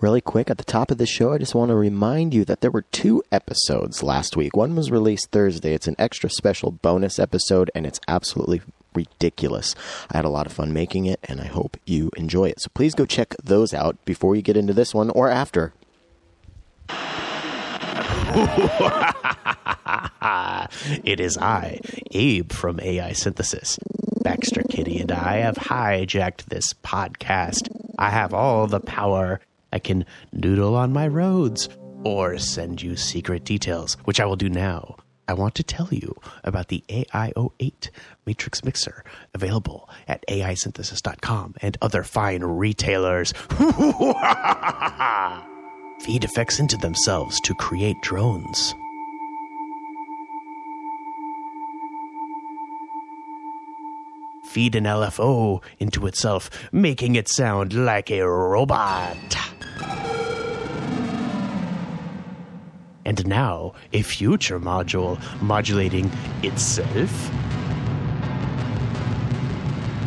Really quick, at the top of the show, I just want to remind you that there were two episodes last week. One was released Thursday. It's an extra special bonus episode, and it's absolutely ridiculous. I had a lot of fun making it, and I hope you enjoy it. So please go check those out before you get into this one or after. it is I, Abe from AI Synthesis. Baxter Kitty and I have hijacked this podcast. I have all the power I can noodle on my roads or send you secret details, which I will do now. I want to tell you about the AIO8 Matrix Mixer available at AISynthesis.com and other fine retailers. Feed effects into themselves to create drones. Feed an LFO into itself, making it sound like a robot. And now a future module modulating itself.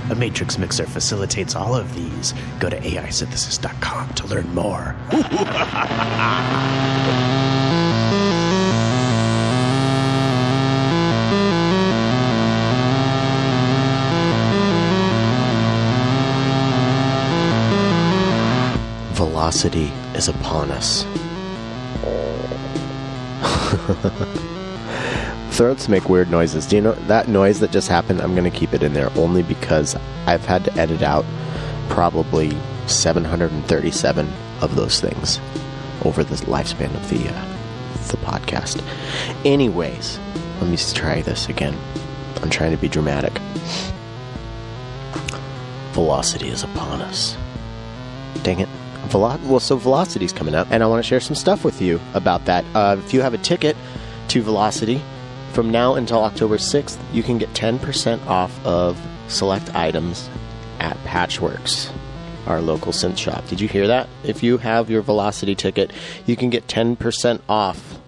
A matrix mixer facilitates all of these. Go to AISynthesis.com to learn more. Velocity is upon us. Throats make weird noises. Do you know that noise that just happened? I'm going to keep it in there only because I've had to edit out probably 737 of those things over the lifespan of the uh, the podcast. Anyways, let me try this again. I'm trying to be dramatic. Velocity is upon us. Dang it. Velo- well, so Velocity's coming up, and I want to share some stuff with you about that. Uh, if you have a ticket to Velocity, from now until October 6th, you can get 10% off of select items at Patchworks, our local synth shop. Did you hear that? If you have your Velocity ticket, you can get 10% off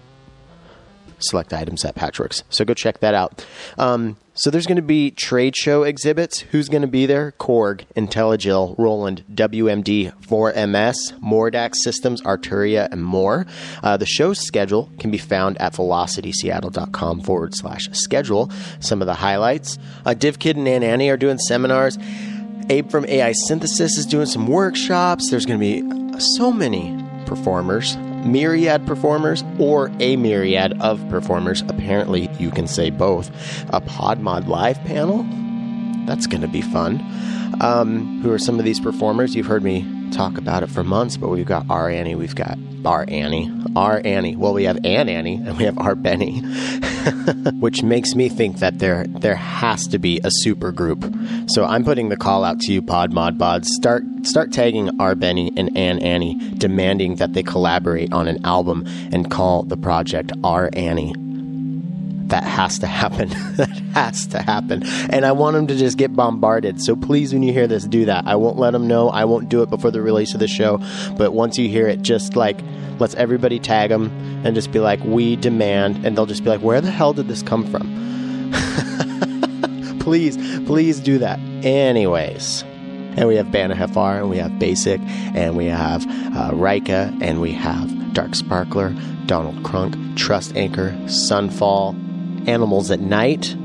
select items at Patchworks. So go check that out. Um, so there's going to be trade show exhibits. Who's going to be there? Korg, Intellijel, Roland, WMD, 4MS, Mordax Systems, Arturia, and more. Uh, the show's schedule can be found at velocityseattle.com forward slash schedule. Some of the highlights. Uh, DivKid and Ann Annie are doing seminars. Abe from AI Synthesis is doing some workshops. There's going to be so many performers myriad performers or a myriad of performers. Apparently, you can say both. A PodMod live panel. That's going to be fun. Um, who are some of these performers? You've heard me talk about it for months, but we've got R Annie, we've got R Annie, R Annie. Well, we have Ann Annie, and we have R Beny, which makes me think that there there has to be a super group. So I'm putting the call out to you, Pod Mod Bods. Start start tagging R Beny and Ann Annie, demanding that they collaborate on an album and call the project R Annie that has to happen. that has to happen. And I want them to just get bombarded. So please, when you hear this, do that. I won't let them know. I won't do it before the release of the show. But once you hear it, just like let's everybody tag them and just be like, we demand. And they'll just be like, where the hell did this come from? please, please do that. Anyways. And we have Banner Hefar, and we have Basic, and we have uh, Rika, and we have Dark Sparkler, Donald Crunk, Trust Anchor, Sunfall, Animals at Night,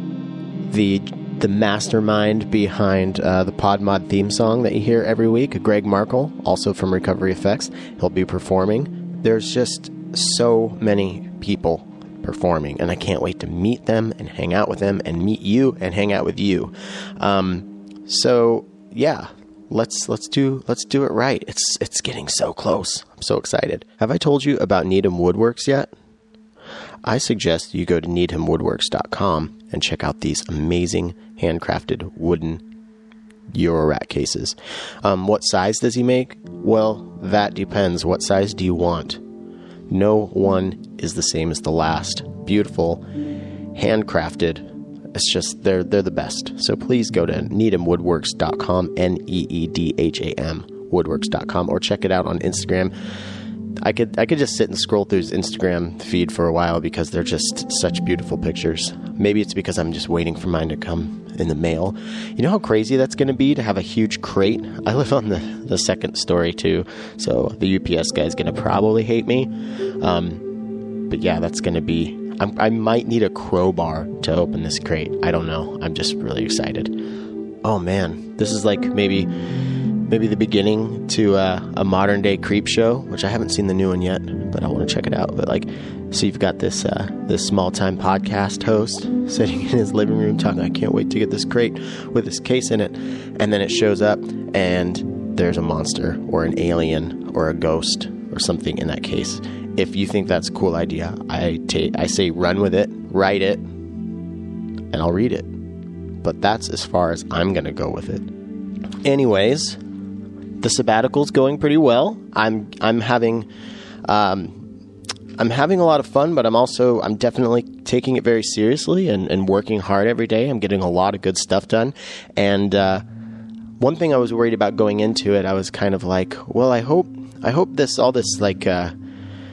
the the mastermind behind uh, the PodMod theme song that you hear every week, Greg Markle, also from Recovery Effects. He'll be performing. There's just so many people performing, and I can't wait to meet them and hang out with them and meet you and hang out with you. Um, so yeah, let's let's do let's do it right. It's it's getting so close. I'm so excited. Have I told you about Needham Woodworks yet? I suggest you go to needhamwoodworks.com and check out these amazing handcrafted wooden Eurorack cases. Um, what size does he make? Well, that depends. What size do you want? No one is the same as the last. Beautiful, handcrafted. It's just they're they're the best. So please go to needhamwoodworks.com, N E E D H A M woodworks.com, or check it out on Instagram I could I could just sit and scroll through his Instagram feed for a while because they're just such beautiful pictures. Maybe it's because I'm just waiting for mine to come in the mail. You know how crazy that's going to be to have a huge crate? I live on the, the second story too, so the UPS guy is going to probably hate me. Um, but yeah, that's going to be. I'm, I might need a crowbar to open this crate. I don't know. I'm just really excited. Oh man, this is like maybe maybe the beginning to uh, a modern day creep show, which I haven't seen the new one yet, but I want to check it out. But like, so you've got this uh, this small time podcast host sitting in his living room talking, "I can't wait to get this crate with this case in it," and then it shows up and there's a monster or an alien or a ghost or something in that case. If you think that's a cool idea, I I say run with it, write it, and I'll read it. But that's as far as I'm gonna go with it. Anyways, the sabbatical's going pretty well. I'm I'm having um, I'm having a lot of fun, but I'm also I'm definitely taking it very seriously and, and working hard every day. I'm getting a lot of good stuff done, and uh, one thing I was worried about going into it, I was kind of like, well, I hope I hope this all this like uh,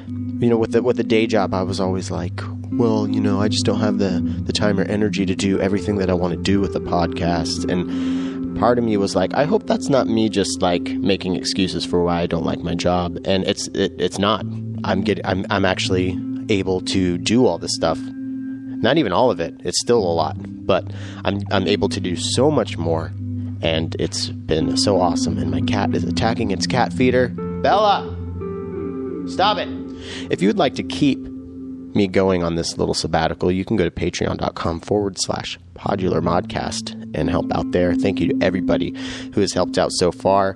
you know with the with the day job, I was always like, well, you know, I just don't have the the time or energy to do everything that I want to do with the podcast and part of me was like, I hope that's not me just like making excuses for why I don't like my job, and it's it, it's not. I'm getting I'm I'm actually able to do all this stuff. Not even all of it. It's still a lot, but I'm I'm able to do so much more, and it's been so awesome. And my cat is attacking its cat feeder. Bella, stop it! If you would like to keep me going on this little sabbatical, you can go to patreon.com forward slash podular modcast and help out there. Thank you to everybody who has helped out so far.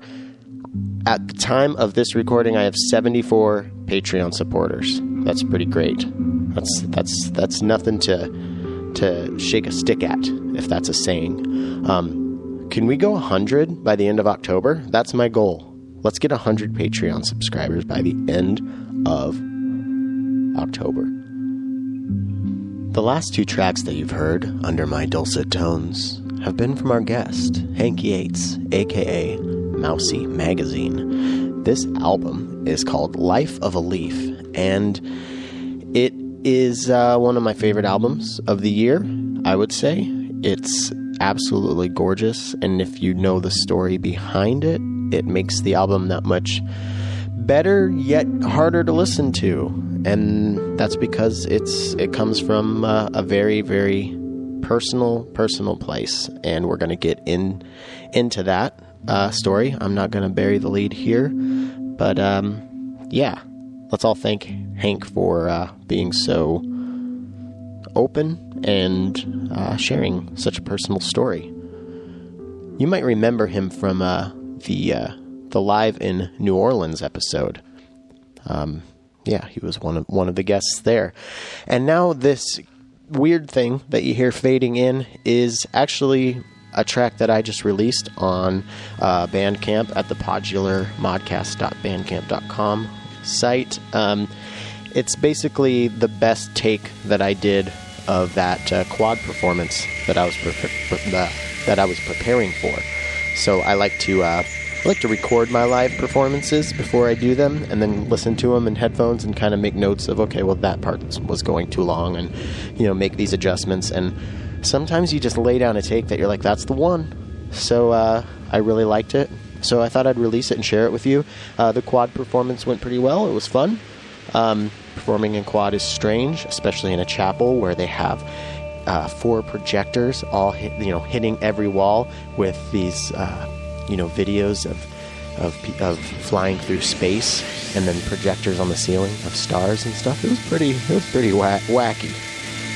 At the time of this recording, I have 74 Patreon supporters. That's pretty great. That's that's that's nothing to to shake a stick at, if that's a saying. Um, can we go 100 by the end of October? That's my goal. Let's get 100 Patreon subscribers by the end of October. The last two tracks that you've heard under my dulcet tones have been from our guest, Hank Yates, aka Mousy Magazine. This album is called Life of a Leaf, and it is uh, one of my favorite albums of the year, I would say. It's absolutely gorgeous, and if you know the story behind it, it makes the album that much better yet harder to listen to and that's because it's it comes from uh, a very very personal personal place and we're going to get in into that uh, story. I'm not going to bury the lead here but um, yeah. Let's all thank hank for uh, being so open and uh, sharing such a personal story. You might remember him from uh, the uh, the live in new orleans episode. Um, yeah, he was one of one of the guests there. And now this weird thing that you hear fading in is actually a track that I just released on uh, Bandcamp at the podularmodcast.bandcamp.com site. Um, it's basically the best take that I did of that uh, quad performance that I was pre- uh, that I was preparing for. So I like to uh, I like to record my live performances before I do them and then listen to them in headphones and kind of make notes of, okay, well, that part was going too long and, you know, make these adjustments. And sometimes you just lay down a take that you're like, that's the one. So uh, I really liked it. So I thought I'd release it and share it with you. Uh, the quad performance went pretty well. It was fun. Um, performing in quad is strange, especially in a chapel where they have uh, four projectors all hit, you know hitting every wall with these uh, you know videos of of, of flying through space and then projectors on the ceiling of stars and stuff. It was pretty it was pretty whack, wacky.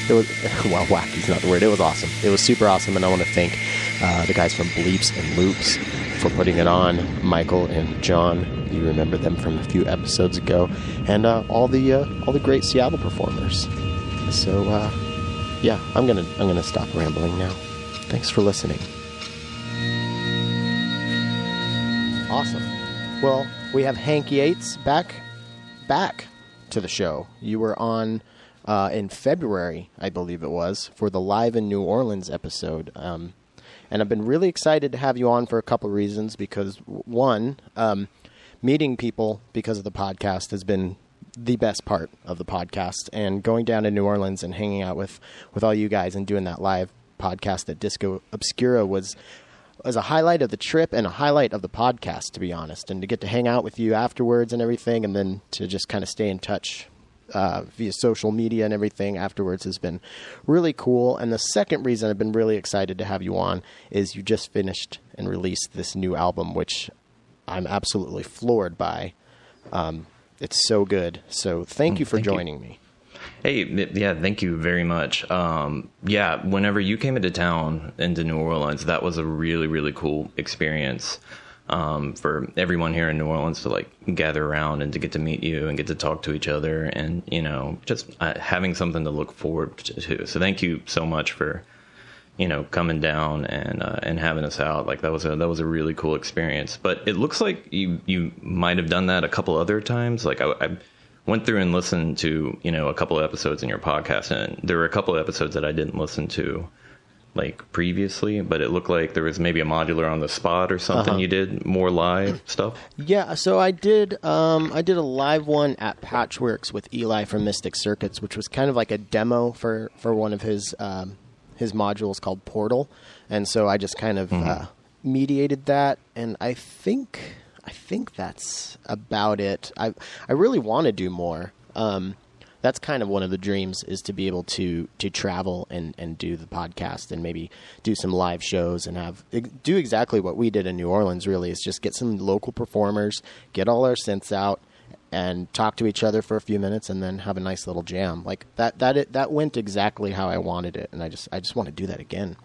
It was well wacky's not the word. It was awesome. It was super awesome, and I want to thank uh, the guys from Bleeps and Loops for putting it on. Michael and John, you remember them from a few episodes ago, and uh, all the uh, all the great Seattle performers. So uh, yeah, I'm gonna I'm gonna stop rambling now. Thanks for listening. Awesome. Well, we have Hank Yates back, back to the show. You were on uh, in February, I believe it was, for the Live in New Orleans episode. Um, and I've been really excited to have you on for a couple reasons. Because one, um, meeting people because of the podcast has been the best part of the podcast. And going down to New Orleans and hanging out with with all you guys and doing that live podcast at Disco Obscura was was a highlight of the trip and a highlight of the podcast, to be honest. And to get to hang out with you afterwards and everything, and then to just kind of stay in touch uh, via social media and everything afterwards has been really cool. And the second reason I've been really excited to have you on is you just finished and released this new album, which I'm absolutely floored by. Um, it's so good. So thank you for thank you. joining me. Hey, yeah, thank you very much. Um, yeah, whenever you came into town into New Orleans, that was a really, really cool experience um, for everyone here in New Orleans to like gather around and to get to meet you and get to talk to each other and you know just uh, having something to look forward to. So thank you so much for you know coming down and uh, and having us out. Like that was a that was a really cool experience. But it looks like you you might have done that a couple other times. Like I, I went through and listened to you know a couple of episodes in your podcast, and there were a couple of episodes that I didn't listen to like previously, but it looked like there was maybe a modular on the spot or something. Uh-huh. You did more live stuff. Yeah, so I did. Um, I did a live one at Patchworks with Eli from Mystic Circuits, which was kind of like a demo for for one of his um, his modules called Portal, and so I just kind of uh, mediated that, and I think I think that's about it. I I really want to do more. Um, that's kind of one of the dreams is to be able to to travel and and do the podcast and maybe do some live shows and have do exactly what we did in New Orleans. Really, is just get some local performers, get all our synths out, and talk to each other for a few minutes, and then have a nice little jam. Like that that that went exactly how I wanted it, and I just I just want to do that again.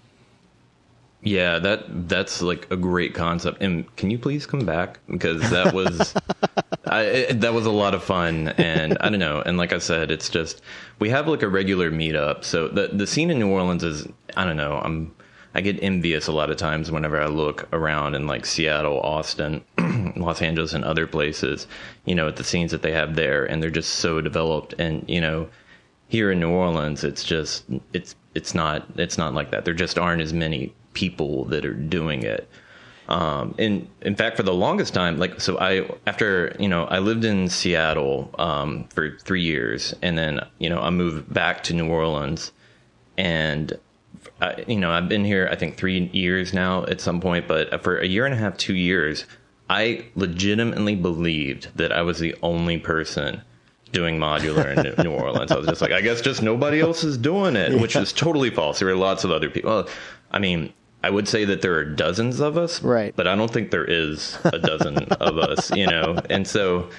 Yeah, that that's like a great concept. And can you please come back because that was I, it, that was a lot of fun. And I don't know. And like I said, it's just we have like a regular meetup. So the the scene in New Orleans is I don't know. I'm I get envious a lot of times whenever I look around in like Seattle, Austin, Los Angeles, and other places. You know, at the scenes that they have there, and they're just so developed. And you know, here in New Orleans, it's just it's it's not it's not like that. There just aren't as many people that are doing it. Um, and in fact, for the longest time, like so, I after you know I lived in Seattle um, for three years, and then you know I moved back to New Orleans, and I, you know I've been here I think three years now at some point, but for a year and a half, two years, I legitimately believed that I was the only person doing modular in New Orleans. I was just like, I guess just nobody else is doing it, which is totally false. There were lots of other people. Well, I mean, I would say that there are dozens of us, Right. But I don't think there is a dozen of us, you know. And so,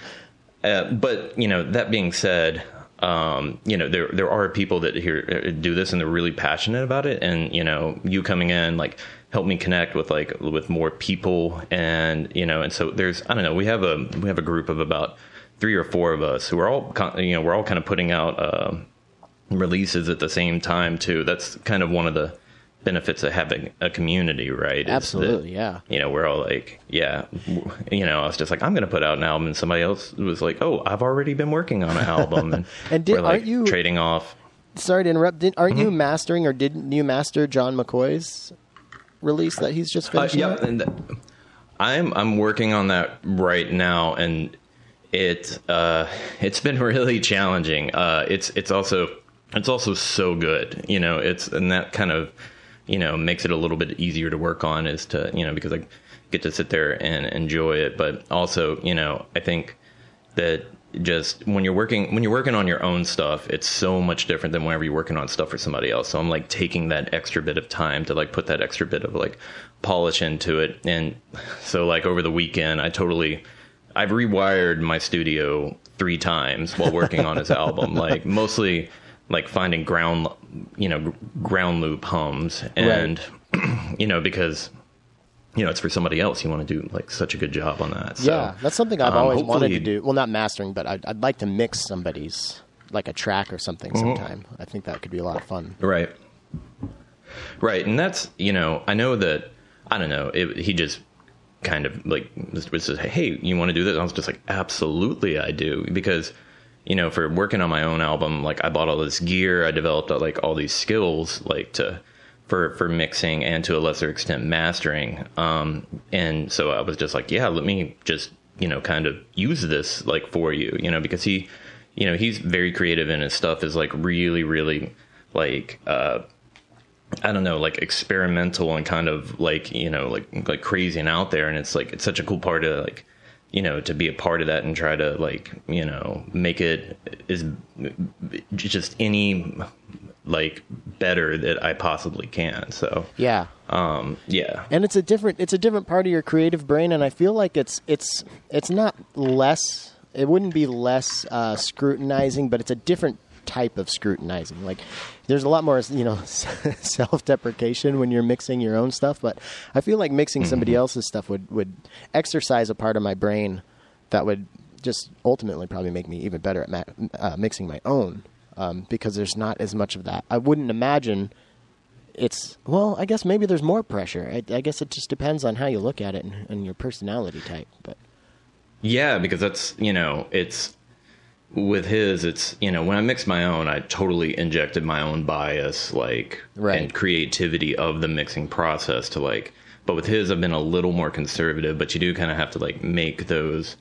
uh, but you know, that being said, um, you know, there there are people that here uh, do this and they're really passionate about it. And you know, you coming in like help me connect with like with more people, and you know, and so there's I don't know, we have a we have a group of about three or four of us who are all con- you know we're all kind of putting out uh, releases at the same time too. That's kind of one of the benefits of having a community, right? is that, Absolutely, yeah. You know, we're all like, yeah, you know, I was just like, I'm going to put out an album, and somebody else was like, oh, I've already been working on an album, and, And did- we're like aren't you- trading off? Sorry to interrupt. Did, aren't Mm-hmm. you mastering or didn't you master John McCoy's release that he's just Uh, yeah, and th- I'm I'm working on that right now, and it uh, it's been really challenging. Uh, it's it's also it's also so good, you know. It's and that kind of you know makes it a little bit easier to work on is to you know because I get to sit there and enjoy it, but also you know I think that just when you're working when you're working on your own stuff it's so much different than whenever you're working on stuff for somebody else. So i'm like taking that extra bit of time to like put that extra bit of like polish into it. And so like over the weekend i totally i've rewired my studio three times while working on his album. Like mostly like finding ground you know ground loop hums and you know because you know it's for somebody else you want to do like such a good job on that so, yeah, that's something I've um, always wanted to do. Well, not mastering, but I'd, I'd like to mix somebody's like a track or something Mm-hmm. sometime. I think that could be a lot of fun. Right. Right. And that's, you know, I know that, I don't know, it, he just kind of like was was just, hey, you want to do this? I was just like, absolutely, I do. Because, you know, for working on my own album, like I bought all this gear, I developed like all these skills, like to, for, for mixing and to a lesser extent mastering. Um, and so I was just like, yeah, let me just you know kind of use this like for you you know because he you know he's very creative and his stuff is like really really like uh I don't know, like experimental and kind of like you know, like like crazy and out there, and it's like it's such a cool part of like you know to be a part of that and try to like you know make it is just any like better that I possibly can. So Yeah. um yeah and it's a different it's a different part of your creative brain and i feel like it's it's it's not less it wouldn't be less uh, scrutinizing but it's a different type of scrutinizing. Like there's a lot more you know self-deprecation when you're mixing your own stuff but i feel like mixing somebody else's stuff would would exercise a part of my brain that would just ultimately probably make me even better at ma- uh, mixing my own um, because there's not as much of that. I wouldn't imagine it's well i guess maybe there's more pressure. I, I guess it just depends on how you look at it and, and your personality type but Yeah, because that's you know, it's with his, it's you know, when I mixed my own, I totally injected my own bias, like Right. and creativity of the mixing process to like. But with his, I've been a little more conservative, but you do kind of have to like make those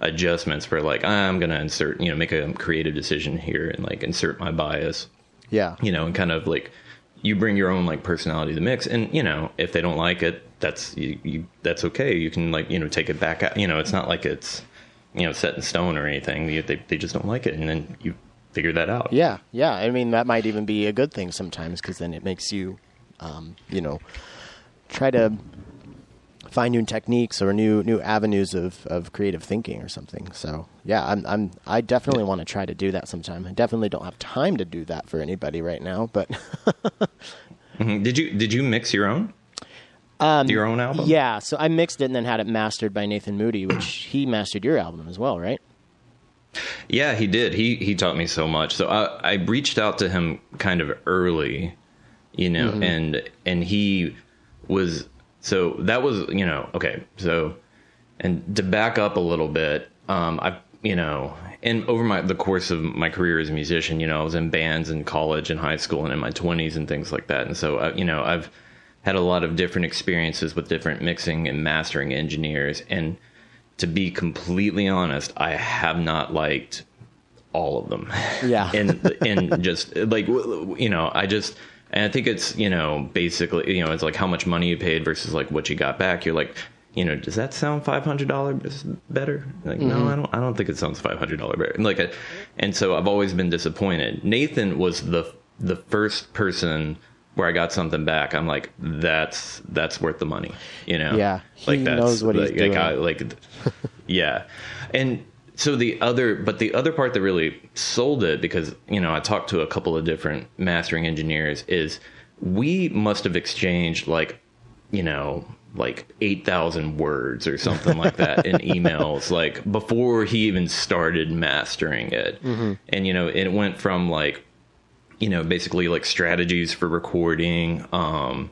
adjustments for like I'm gonna insert, you know, make a creative decision here and like insert my bias yeah you know, and kind of like you bring your own like personality to the mix, and you know, if they don't like it, that's you, you that's okay. You can like you know take it back. out. You know, it's not like it's you know set in stone or anything. You, they they just don't like it, and then you figure that out. yeah yeah i mean that might even be a good thing sometimes because then it makes you um, you know try to find new techniques or new new avenues of, of creative thinking or something so yeah i'm, I'm i definitely want to try to do that sometime i definitely don't have time to do that for anybody right now but Mhm. Did you did you mix your own? Your own album? Um, Yeah, so I mixed it and then had it mastered by Nathan Moody, which he mastered your album as well, right? Yeah, he did. He he taught me so much. So I I reached out to him kind of early, you know, and and he was so that was you know okay. So and to back up a little bit, um, I you know, and over my the course of my career as a musician, you know, I was in bands in college and high school and in my twenties and things like that, and so I, you know, I've had a lot of different experiences with different mixing and mastering engineers and to be completely honest, I have not liked all of them. Yeah. and and just like you know, I just and I think it's you know basically you know it's like how much money you paid versus like what you got back. You're like. You know, does that sound five hundred dollars better? Like, no, mm-hmm. I don't. I don't think it sounds five hundred dollars better. And like, I, and so I've always been disappointed. Nathan was the the first person where I got something back. I'm like, that's that's worth the money. You know, Yeah, he like that's knows what he's like, like, I, doing. like yeah and so the other but the other part that really sold it because you know i talked to a couple of different mastering engineers is we must have exchanged like you know like 8000 words or something like that in emails like before he even started mastering it mm-hmm. and you know it went from like you know basically like strategies for recording um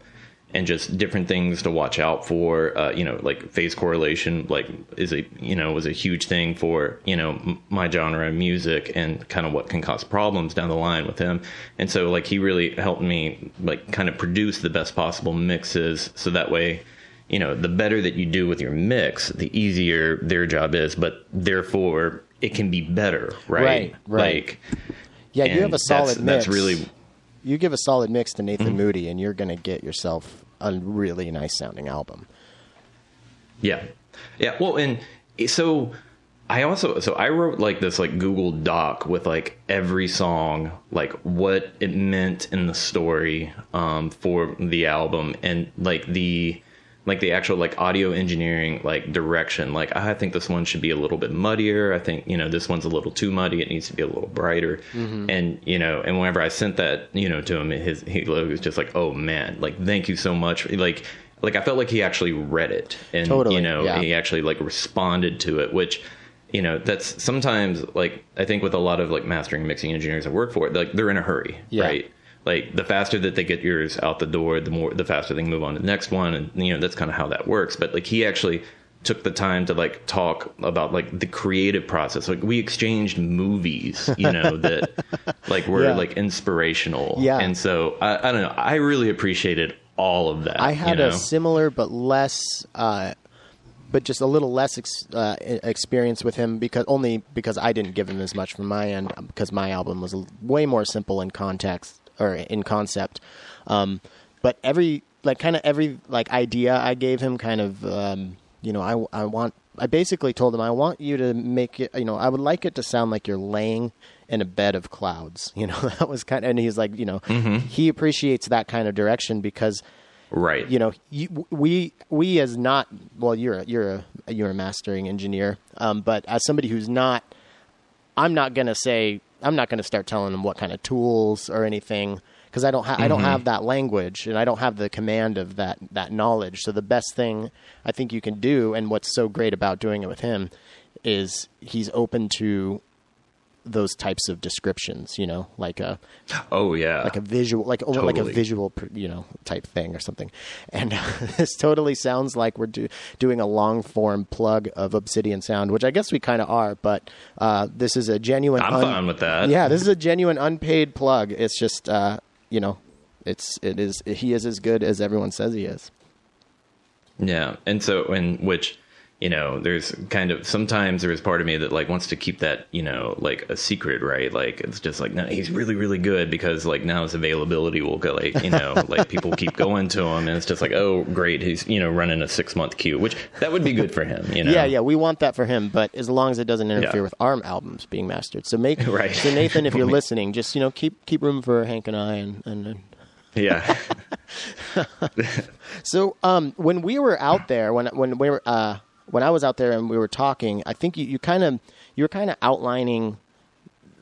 and just different things to watch out for uh, you know like phase correlation like is a you know was a huge thing for you know my genre of music and kind of what can cause problems down the line with him. And so like he really helped me like kind of produce the best possible mixes. So that way you know the better that you do with your mix the easier their job is but therefore it can be better right? Right, right. like Yeah, you have a solid that's, mix. that's really you give a solid mix to Nathan Mm-hmm. Moody, and you're going to get yourself a really nice sounding album. Yeah, yeah. Well, and so I also so I wrote like this like Google Doc with like every song, like what it meant in the story um, for the album, and like the like the actual like audio engineering like direction. Like I think this one should be a little bit muddier. I think you know this one's a little too muddy. It needs to be a little brighter. Mm-hmm. And you know, and whenever I sent that you know to him, his he was just like, oh man, like thank you so much. Like like I felt like he actually read it and Totally, you know yeah. he actually like responded to it, which you know that's sometimes like I think with a lot of like mastering and mixing engineers that work for it, like they're in a hurry, Yeah. right? Like the faster that they get yours out the door, the more the faster they can move on to the next one, and you know that's kind of how that works. But like he actually took the time to like talk about like the creative process. Like we exchanged movies, you know, that like were Yeah. like inspirational. Yeah. And so I, I don't know. I really appreciated all of that. I had you know? a similar but less uh, but just a little less ex- uh, experience with him because only because I didn't give him as much from my end because my album was way more simple in context or in concept. Um, but every like kind of every like idea I gave him kind of um, you know I I want I basically told him I want you to make it you know I would like it to sound like you're laying in a bed of clouds you know that was kind of and he's like you know he appreciates that kind of direction because Right. you know you, we we as not well you're a, you're a you're a mastering engineer um, but as somebody who's not i'm not going to say i'm not going to start telling them what kind of tools or anything because i don't ha- i don't mm-hmm. have that language and i don't have the command of that that knowledge. So the best thing i think you can do and what's so great about doing it with him is he's open to those types of descriptions you know like a Oh yeah. like a visual, like almost like a visual, you know, type thing or something. And this totally sounds like we're do- doing a long form plug of Obsidian Sound, which I guess we kind of are. But uh, this is a genuine. I'm fine with that. Yeah, this is a genuine unpaid plug. It's just, uh, you know, it's it is he is as good as everyone says he is. Yeah, and so in which you know, there's kind of sometimes there's part of me that like wants to keep that you know like a secret, right? Like it's just like no, he's really really good because like now his availability will go like you know like people keep going to him and it's just like oh great he's you know running a six month queue, which that would be good for him, you know. Yeah, yeah, we want that for him, but as long as it doesn't interfere Yeah. with ARM albums being mastered. So make Right. so Nathan, if you're listening, just you know keep keep room for Hank and I and and. and yeah. So um, when we were out there, when when we were uh, when I was out there and we were talking, I think you, you kind of you were kind of outlining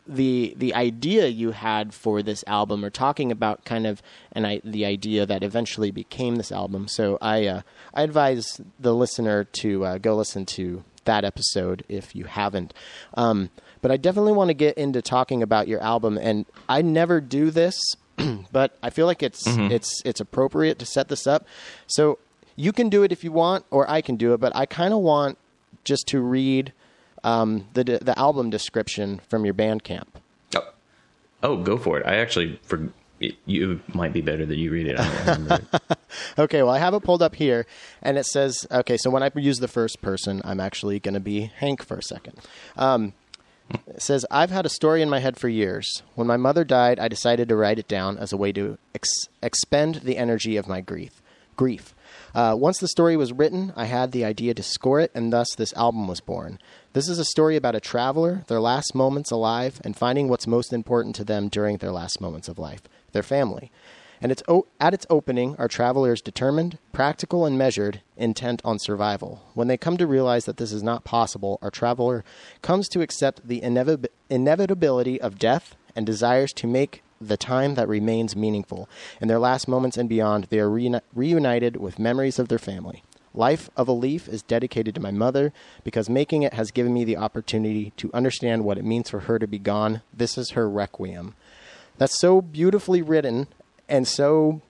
the the idea you had for this album, or talking about kind of and I the idea that eventually became this album. So I uh, I advise the listener to uh, go listen to that episode if you haven't. Um, but I definitely want to get into talking about your album, and I never do this, but I feel like it's it's it's appropriate to set this up. So you can do it if you want, or I can do it. But I kind of want just to read um, the the album description from your Bandcamp. Oh. oh, go for it. I actually for you might be better that you read it. I don't it. Okay, well, I have it pulled up here, and it says, okay, so when I use the first person, I'm actually going to be Hank for a second. Um, it says, I've had a story in my head for years. When my mother died, I decided to write it down as a way to ex- expend the energy of my grief. Grief. Uh, once the story was written, I had the idea to score it, and thus this album was born. This is a story about a traveler, their last moments alive, and finding what's most important to them during their last moments of life their family. And it's o- at its opening, our traveler is determined, practical, and measured, intent on survival. When they come to realize that this is not possible, our traveler comes to accept the inevit- inevitability of death and desires to make the time that remains meaningful. In their last moments and beyond, they are reuni- reunited with memories of their family. Life of a Leaf is dedicated to my mother because making it has given me the opportunity to understand what it means for her to be gone. This is her requiem. That's so beautifully written and so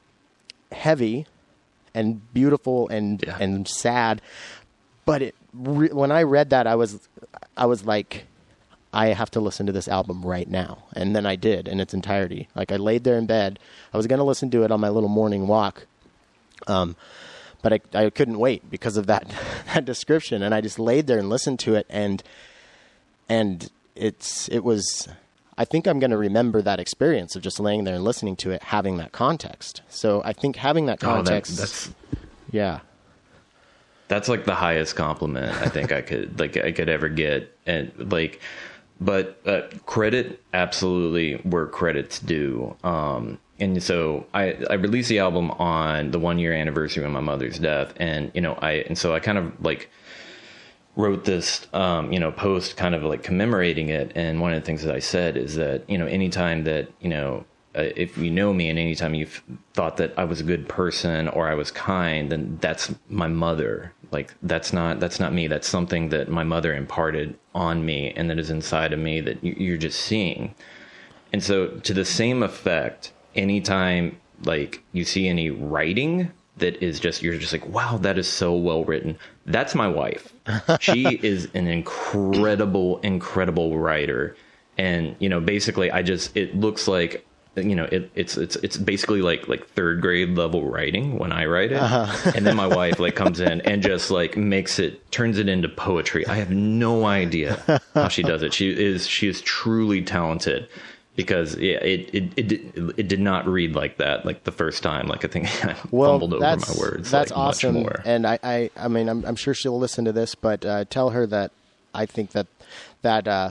heavy and beautiful and Yeah. and sad. But it re- when I read that, I was I was like, I have to listen to this album right now, and then I did in its entirety. Like I laid there in bed, I was going to listen to it on my little morning walk, um, but I I couldn't wait because of that that description, and I just laid there and listened to it, and and it's it was. I think I'm going to remember that experience of just laying there and listening to it, having that context. So I think having that Oh, that- context, that's yeah, that's like the highest compliment I think I could like I could ever get, and like, but uh, credit absolutely where credit's due. Um, and so I I released the album on the one year anniversary of my mother's death, and you know I and so I kind of like wrote this um, you know post kind of like commemorating it. And one of the things that i said is that you know anytime that you know uh, if you know me and anytime you've thought that i was a good person or i was kind then that's my mother like that's not that's not me that's something that my mother imparted on me and that is inside of me that you- you're just seeing and so, to the same effect, anytime like you see any writing that is just you're just like, wow, that is so well written. That's my wife. she is an incredible, incredible writer. And you know, basically, I just it looks like you know it, it's it's it's basically like like third grade level writing when I write it, and then my wife like comes in and just like makes it turns it into poetry. I have no idea how she does it. She is she is truly talented because yeah, it it it, did- it did not read like that like the first time. Like I think I Well, fumbled over my words. that's like, much awesome. more. And I, I, I mean, I'm, I'm sure she'll listen to this, but uh, tell her that I think that that uh,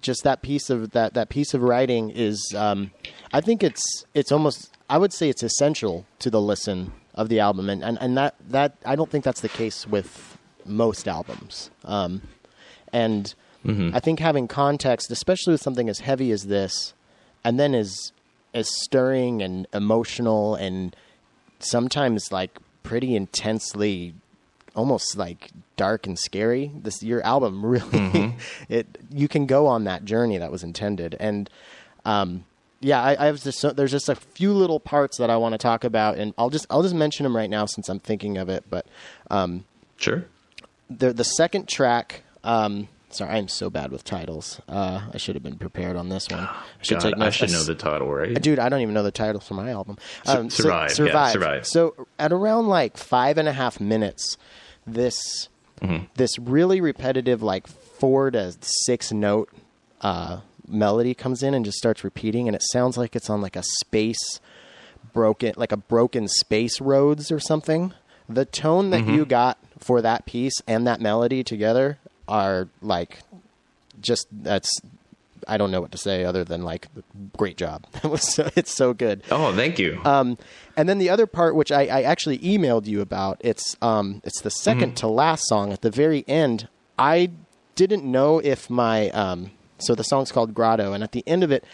just that piece of that that piece of writing is, um, I think it's it's almost I would say it's essential to the listen of the album, and and, and that that I don't think that's the case with most albums. Um, and I think having context, especially with something as heavy as this, and then as as stirring and emotional and sometimes like pretty intensely almost like dark and scary this your album really it you can go on that journey that was intended and um yeah I, I have just so, there's just a few little parts that i want to talk about and i'll just i'll just mention them right now since i'm thinking of it but um Sure. the the second track um sorry i'm so bad with titles uh i should have been prepared on this one i should God, I should know the title, right? Dude, I don't even know the title for my album. Um, Sur- so- Survive, yeah, survive. Survive. So at around like five and a half minutes, this Mm-hmm. this really repetitive, like four to six note uh, melody comes in and just starts repeating, and it sounds like it's on like a space broken, like a broken space roads or something. The tone that Mm-hmm. you got for that piece and that melody together are like just that's I don't know what to say other than like great job. It was so, it's so good. Oh, thank you. Um, and then the other part, which I, I actually emailed you about, it's um, it's the 2nd to last song at the very end. I didn't know if my um, so the song's called Grotto, and at the end of it,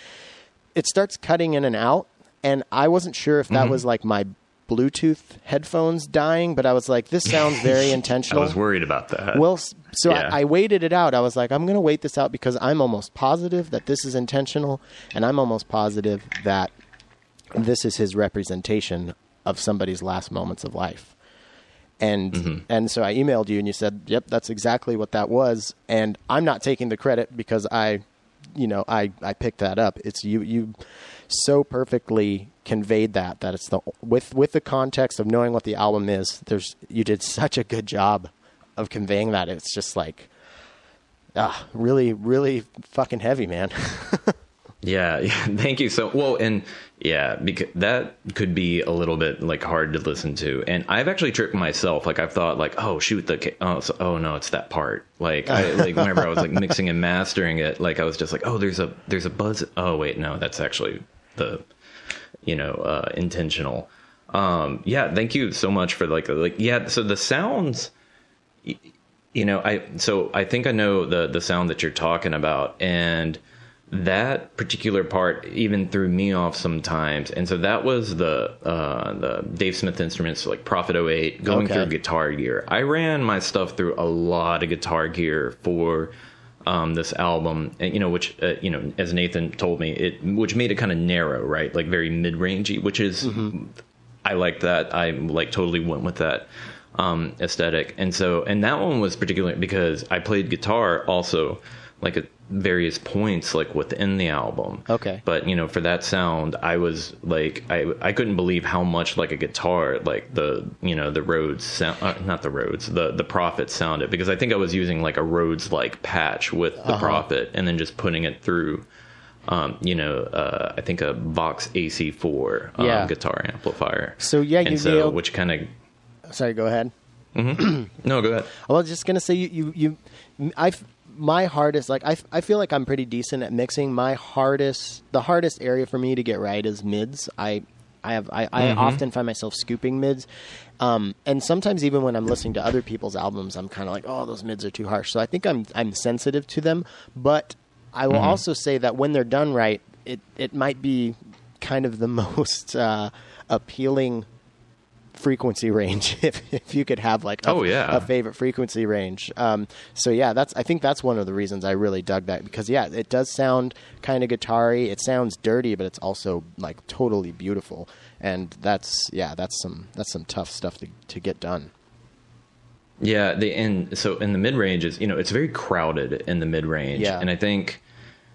it starts cutting in and out, and I wasn't sure if that was like my Bluetooth headphones dying, but I was like, this sounds very intentional. I was worried about that. Well, so Yeah. I, I waited it out. I was like, I'm going to wait this out because I'm almost positive that this is intentional, and I'm almost positive that this is his representation of somebody's last moments of life. And Mm-hmm. and so I emailed you, and you said, "Yep, that's exactly what that was." And I'm not taking the credit because I, you know, I I picked that up. It's you you so perfectly conveyed that that it's the with with the context of knowing what the album is. There's you did such a good job of conveying that. It's just like, ah, really, really fucking heavy, man. Yeah, yeah, thank you so well, and yeah, because that could be a little bit like hard to listen to, and I've actually tricked myself. Like I've thought, like, oh shoot, the ca- oh, so, oh no, it's that part. Like, I, like whenever I was like mixing and mastering it, like I was just like, oh, there's a there's a buzz. Oh wait, no, that's actually the you know uh, intentional. Um, yeah, thank you so much for like like yeah. So the sounds you know i so i think i know the the sound that you're talking about and that particular part even threw me off sometimes. And so that was the uh the dave smith instruments like prophet 08 going Okay. through guitar gear. I ran my stuff through a lot of guitar gear for um, this album, and you know, which uh, you know, as Nathan told me, it which made it kind of narrow, right, like very mid rangey, which is I like that. I like totally went with that um, aesthetic, and so and that one was particularly because I played guitar also, like at various points, like within the album. Okay. But you know, for that sound, I was like, I I couldn't believe how much like a guitar, like the you know the Rhodes sound, uh, not the Rhodes, the the Prophet sounded because I think I was using like a Rhodes like patch with the Prophet, and then just putting it through. Um, you know, uh, I think a Vox AC4 um, Yeah. guitar amplifier. So, yeah, and you so nailed- which kind of Sorry, go ahead. no, go ahead. I was just gonna say you you you I my hardest like I I feel like I'm pretty decent at mixing. My hardest the hardest area for me to get right is mids. I I have I, I often find myself scooping mids. Um, and sometimes even when I'm listening to other people's albums, I'm kind of like, oh, those mids are too harsh. So I think I'm I'm sensitive to them. But I will also say that when they're done right, it it might be kind of the most uh, appealing frequency range if, if you could have like a, Oh, yeah. a favorite frequency range. Um, so yeah that's i think that's one of the reasons i really dug that because yeah it does sound kind of guitar-y. It sounds dirty but it's also like totally beautiful. And that's yeah that's some that's some tough stuff to, to get done. Yeah, the and so in the mid range is you know it's very crowded in the mid range, Yeah. and I think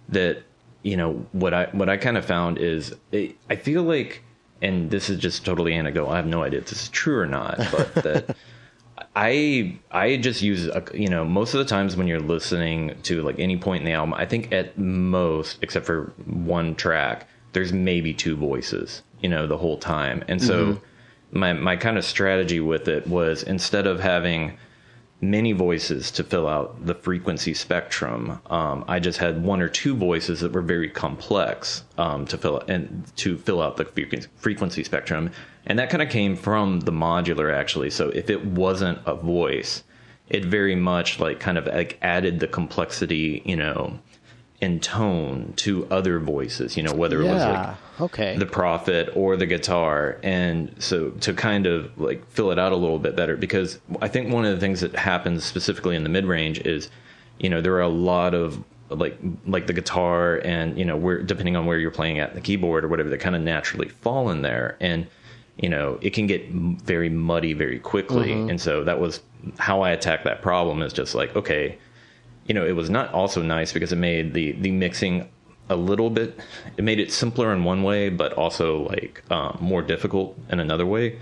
that you know what I what I kind of found is it, I feel like, and this is just totally anecdotal. I have no idea if this is true or not, but that I I just use a, you know most of the times when you're listening to like any point in the album, I think at most, except for one track, there's maybe two voices, you know, the whole time, and so mm-hmm. my my kind of strategy with it was instead of having many voices to fill out the frequency spectrum. Um, I just had one or two voices that were very complex um, to fill and to fill out the frequency, spectrum, and that kind of came from the modular actually. So if it wasn't a voice, it very much like kind of like added the complexity, you know, in tone to other voices. You know, whether it was like Okay. the prophet or the guitar and so to kind of like fill it out a little bit better because i think one of the things that happens specifically in the mid-range is you know there are a lot of like like the guitar and you know where depending on where you're playing at the keyboard or whatever they kind of naturally fall in there and you know it can get m- very muddy very quickly mm-hmm. and so that was how i attacked that problem is just like okay you know, it was not also nice because it made the the mixing a little bit. It made it simpler in one way, but also like um, more difficult in another way.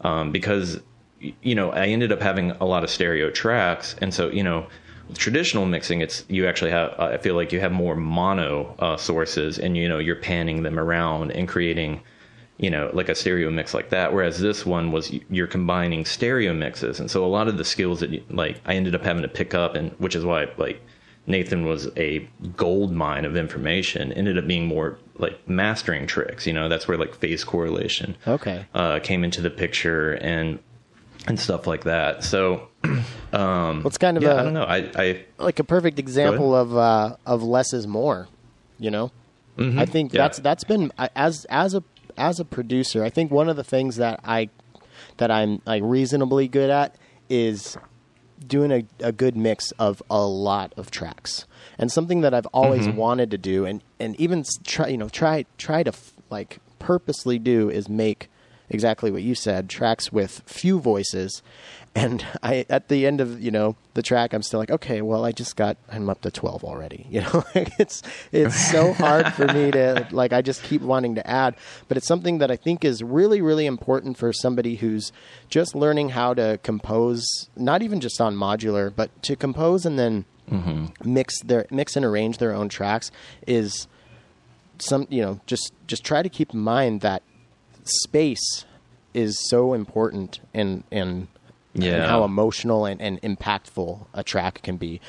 Um, because you know, I ended up having a lot of stereo tracks, and so you know, with traditional mixing, it's you actually have. I feel like you have more mono uh, sources, and you know, you're panning them around and creating you know, like a stereo mix like that. Whereas this one was you're combining stereo mixes, and so a lot of the skills that you, like I ended up having to pick up, and which is why like Nathan was a gold mine of information. Ended up being more like mastering tricks. You know, that's where like phase correlation okay. uh, came into the picture and and stuff like that. So Well, it's kind of yeah, a, I don't know. I I like a perfect example of uh, of less is more. You know, I think Mm-hmm. Yeah. that's that's been as as a as a producer. I think one of the things that I that I'm like reasonably good at is doing a, a good mix of a lot of tracks and something that I've always Mm-hmm. wanted to do and and even try you know try try to f- like purposely do is make exactly what you said tracks with few voices and I at the end of you know the track I'm still like okay well I just got I'm up to 12 already. You know it's it's so hard for me to like I just keep wanting to add. But it's something that I think is really really important for somebody who's just learning how to compose not even just on modular but to compose and then mm-hmm. mix their mix and arrange their own tracks is some you know just just try to keep in mind that space is so important in in Yeah. how emotional and, and impactful a track can be.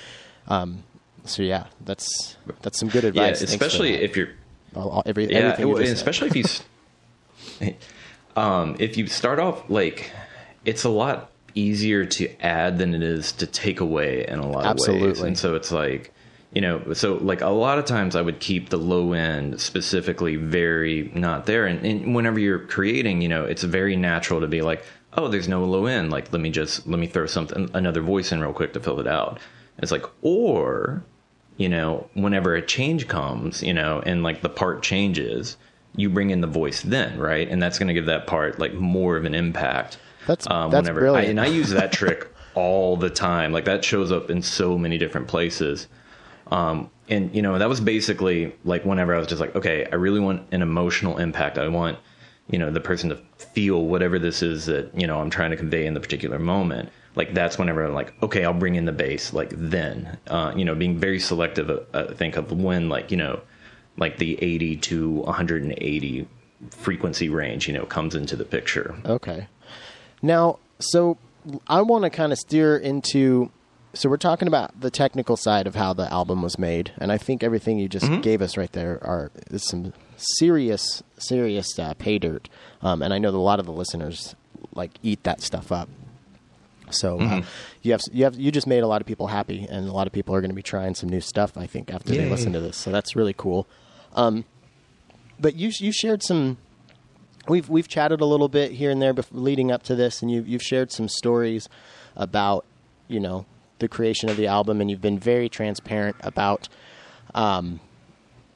Um, so yeah, that's that's some good advice. For especially if you're All- all- every, yeah, everything you well, just said. especially if you um, if you start off like it's a lot easier to add than it is to take away in a lot of ways. Absolutely. And so it's like you know, so like a lot of times I would keep the low end specifically very not there. And, and whenever you're creating, you know, it's very natural to be like, oh, there's no low end. Like, let me just let me throw something another voice in real quick to fill it out. It's like, or you know, whenever a change comes, you know, and like the part changes, you bring in the voice then, right? And that's going to give that part like more of an impact. That's- um, that's whenever, brilliant. I, and I use that trick all the time. Like that shows up in so many different places. Um, and you know, that was basically like whenever I was just like, okay, I really want an emotional impact. I want, you know, the person to feel whatever this is that, you know, I'm trying to convey in the particular moment. Like that's whenever I'm like, okay, I'll bring in the bass like then, uh, you know, being very selective, uh, I think of when like, you know, like the 80 to 180 frequency range, you know, comes into the picture. Okay. Now, so I want to kind of steer into. So we're talking about the technical side of how the album was made, and I think everything you just gave us right there are is some serious, serious uh, pay dirt. Um, and I know that a lot of the listeners like eat that stuff up. So uh, you have you have you just made a lot of people happy, and a lot of people are going to be trying some new stuff. I think after they listen to this, so that's really cool. Um, but you you shared some we've we've chatted a little bit here and there bef- leading up to this, and you you've shared some stories about you know the creation of the album, and you've been very transparent about um,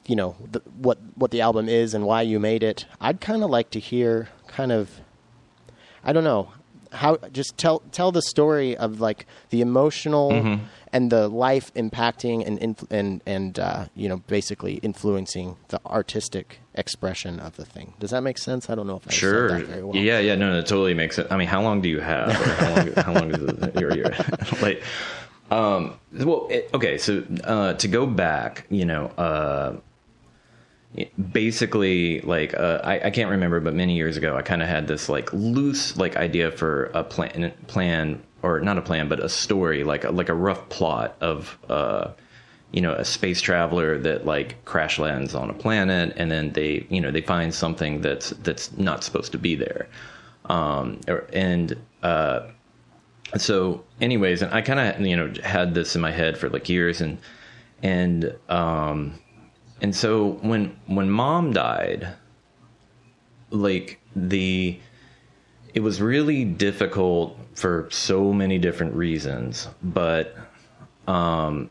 you know the, what what the album is and why you made it. I'd kind of like to hear kind of I don't know how just tell tell the story of like the emotional Mm-hmm. and the life impacting and influ- and and uh, you know basically influencing the artistic expression of the thing. Does that make sense? I don't know if I Sure. said that very well. Yeah, yeah, no, no, it totally makes sense. I mean, how long do you have? How long? how long is it? Your, your, like, um, well, it, okay, so uh, to go back, you know, uh, basically, like, uh, I, I can't remember, but many years ago, I kind of had this like loose like idea for a plan, plan, or not a plan, but a story, like a, like a rough plot of. Uh, you know a space traveler that like crash lands on a planet and then they you know they find something that's that's not supposed to be there um or- and uh so anyways and i kind of you know had this in my head for like years and and um and so when when mom died like the it was really difficult for so many different reasons but um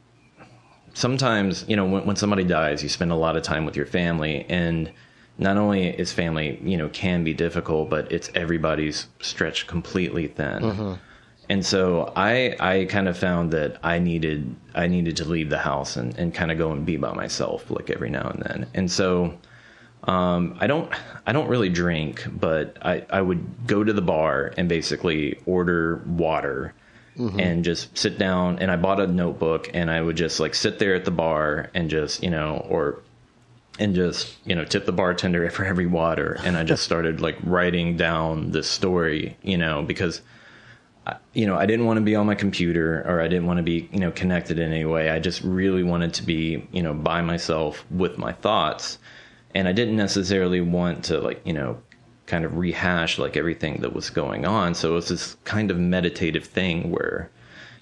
sometimes you know when, when somebody dies you spend a lot of time with your family and not only is family you know can be difficult but it's everybody's stretched completely thin and so i i kind of found that i needed i needed to leave the house and, and kind of go and be by myself like every now and then. And so um, I don't I don't really drink, but I, I would go to the bar and basically order water and just sit down. And I bought a notebook and I would just like sit there at the bar and just, you know, or and just, you know, tip the bartender for every water. And I just started like writing down this story, you know, because you know, I didn't want to be on my computer or I didn't want to be, you know, connected in any way. I just really wanted to be, you know, by myself with my thoughts. And I didn't necessarily want to like, you know, kind of rehash like everything that was going on. So it was this kind of meditative thing where,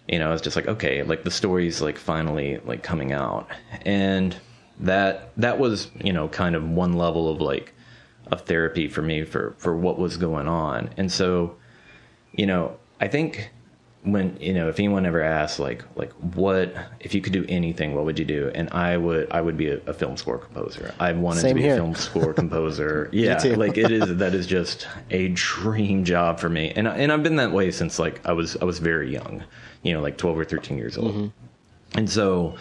you know, I was just like, okay, like the story's like finally like coming out. And that that was, you know, kind of one level of like of therapy for me for for what was going on. And so you know, I think when you know if anyone ever asks like like what if you could do anything what would you do? And i would i would be a, a film score composer. I wanted Same to be here. a film score composer. Yeah like it is that is just a dream job for me. And and i've been that way since like i was i was very young you know like 12 or 13 years old. Mm-hmm. and so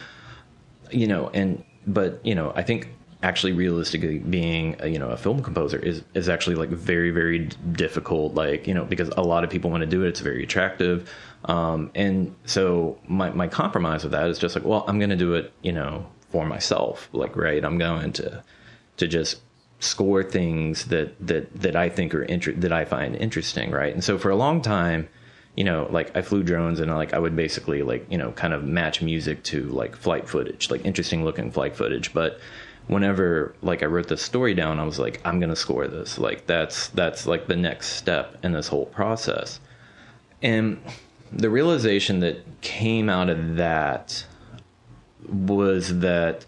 you know and but you know i think actually realistically being a, you know a film composer is is actually like very very difficult like you know because a lot of people want to do it it's very attractive. Um and so my my compromise with that is just like well i'm going to do it you know for myself like right? I'm going to to just score things that that that I think are inter- that I find interesting, right? And so for a long time, you know, like I flew drones and like I would basically like you know kind of match music to like flight footage, like interesting looking flight footage, but whenever like I wrote this story down, I was like, I'm gonna score this. Like that's that's like the next step in this whole process. And the realization that came out of that was that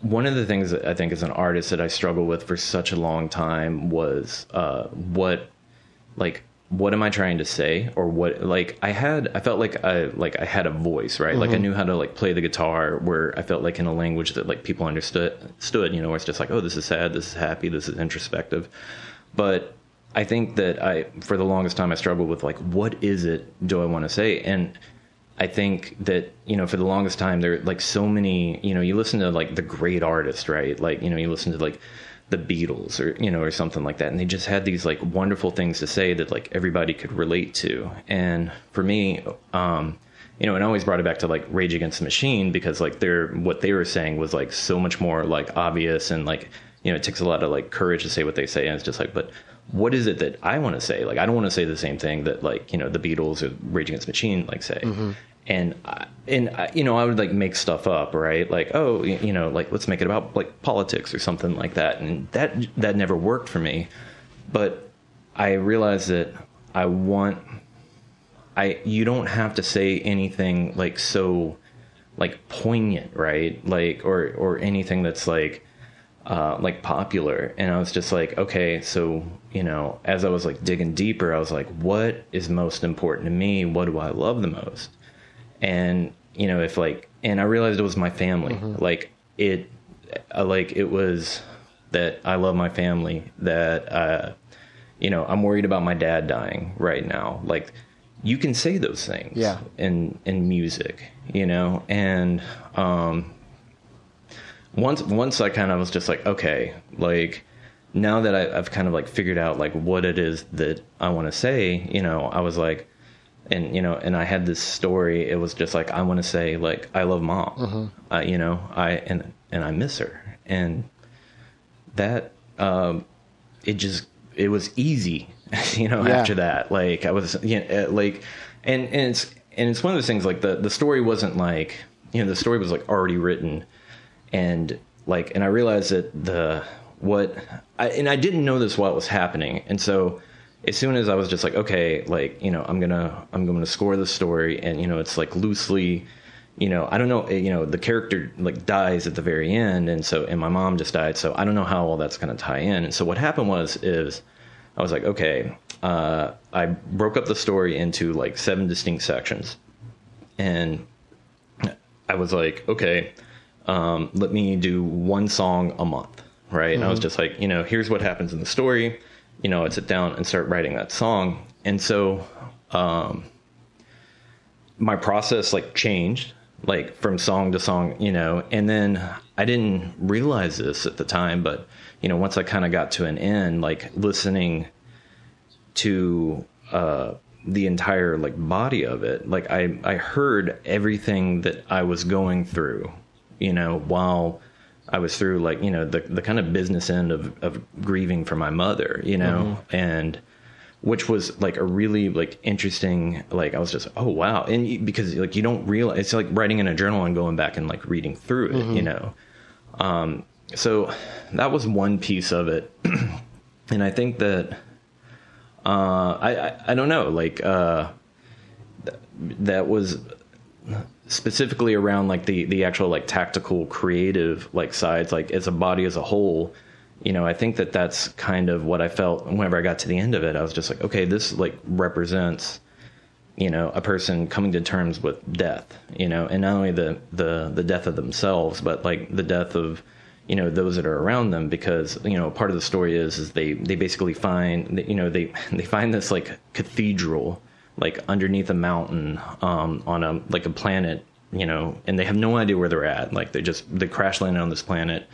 one of the things that I think as an artist that I struggled with for such a long time was uh, what like what am I trying to say? Or what like I had I felt like I like I had a voice right? Like I mm-hmm. knew how to like play the guitar where I felt like in a language that like people understood stood you know where it's just like oh this is sad this is happy this is introspective. But I think that I for the longest time I struggled with like what is it do I want to say? And I think that you know for the longest time there are like so many you know you listen to like the great artists right? Like you know you listen to like the Beatles or you know or something like that. And they just had these like wonderful things to say that like everybody could relate to. And for me um you know and I always brought it back to like Rage Against the Machine because like they're what they were saying was like so much more like obvious and like you know it takes a lot of like courage to say what they say. And it's just like but what is it that I want to say? Like I don't want to say the same thing that like you know the Beatles or Rage Against the Machine like say and I, and I, you know I would like make stuff up right? Like oh you know like let's make it about like politics or something like that. And that that never worked for me. But I realized that I want I you don't have to say anything like so like poignant right? Like or or anything that's like uh, like popular. And i was just like okay so you know as i was like digging deeper i was like what is most important to me? What do i love the most and you know if like and i realized it was my family like it uh, like it was that i love my family that uh you know, I'm worried about my dad dying right now. Like, you can say those things Yeah. in in music, you know, and um, once once I kind of was just like, okay, like now that I, I've kind of like figured out like what it is that I want to say, you know, I was like, and you know, and I had this story. It was just like I want to say like I love mom, uh, you know, I and and I miss her, and that um, it just it was easy, you know. Yeah. After that, like I was, you know, uh, like, and and it's and it's one of those things like the the story wasn't like you know the story was like already written, and like and I realized that the what I and I didn't know this while it was happening, and so as soon as I was just like okay, like you know I'm gonna I'm gonna score the story, and you know it's like loosely you know, I don't know, you know, the character like dies at the very end, and so and my mom just died, so I don't know how all that's to tie in. And so what happened was is I was like, okay, uh, I broke up the story into like seven distinct sections, and I was like, okay, um, let me do one song a month, right? And I was just like, you know, here's what happens in the story, you know, I'd sit down and start writing that song, and so. Um, my process like changed like from song to song you know and then i didn't realize this at the time but you know once i kind of got to an end like listening to uh the entire like body of it like i i heard everything that i was going through you know while i was through like you know the the kind of business end of of grieving for my mother you know? And which was like a really like interesting like i was just oh wow. And because like you don't realize it's like writing in a journal and going back and like reading through it you know? Um so that was one piece of it. And i think that uh i i, I don't know like uh th- that was specifically around like the the actual like tactical creative like sides like as a body as a whole you know i think that that's kind of what i felt whenever i got to the end of it. I was just like okay this like represents you know a person coming to terms with death you know and not only the the the death of themselves but like the death of you know those that are around them because you know part of the story is is they they basically find you know they they find this like cathedral like underneath a mountain um on a like a planet you know and they have no idea where they're at. Like they just they crash land on this planet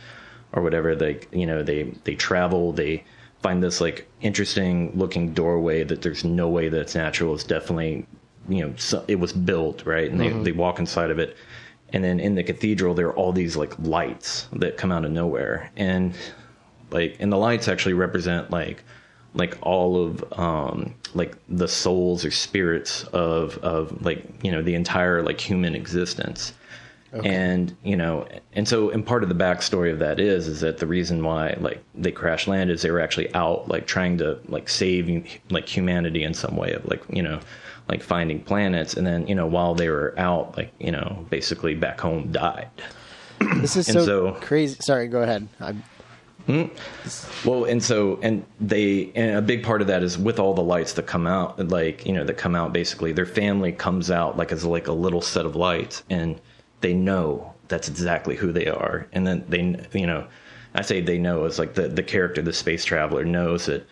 or whatever. They you know they they travel. They find this like interesting looking doorway that there's no way that's natural. It's definitely you know so, it was built right? And they, they walk inside of it. And then in the cathedral there are all these like lights that come out of nowhere. And like and the lights actually represent like like all of um like the souls or spirits of of like you know the entire like human existence and you know and so and part of the backstory of that is is that the reason why like they crash land is they were actually out like trying to like save like humanity in some way of like you know like finding planets and then you know while they were out like you know basically back home died This is so, so- crazy. Sorry, go ahead. I'm, Well, and so and they and a big part of that is with all the lights that come out, like you know, that come out. Basically, their family comes out like as like a little set of lights, and they know that's exactly who they are. And then they, you know, I say they know it's like the the character, the space traveler, knows that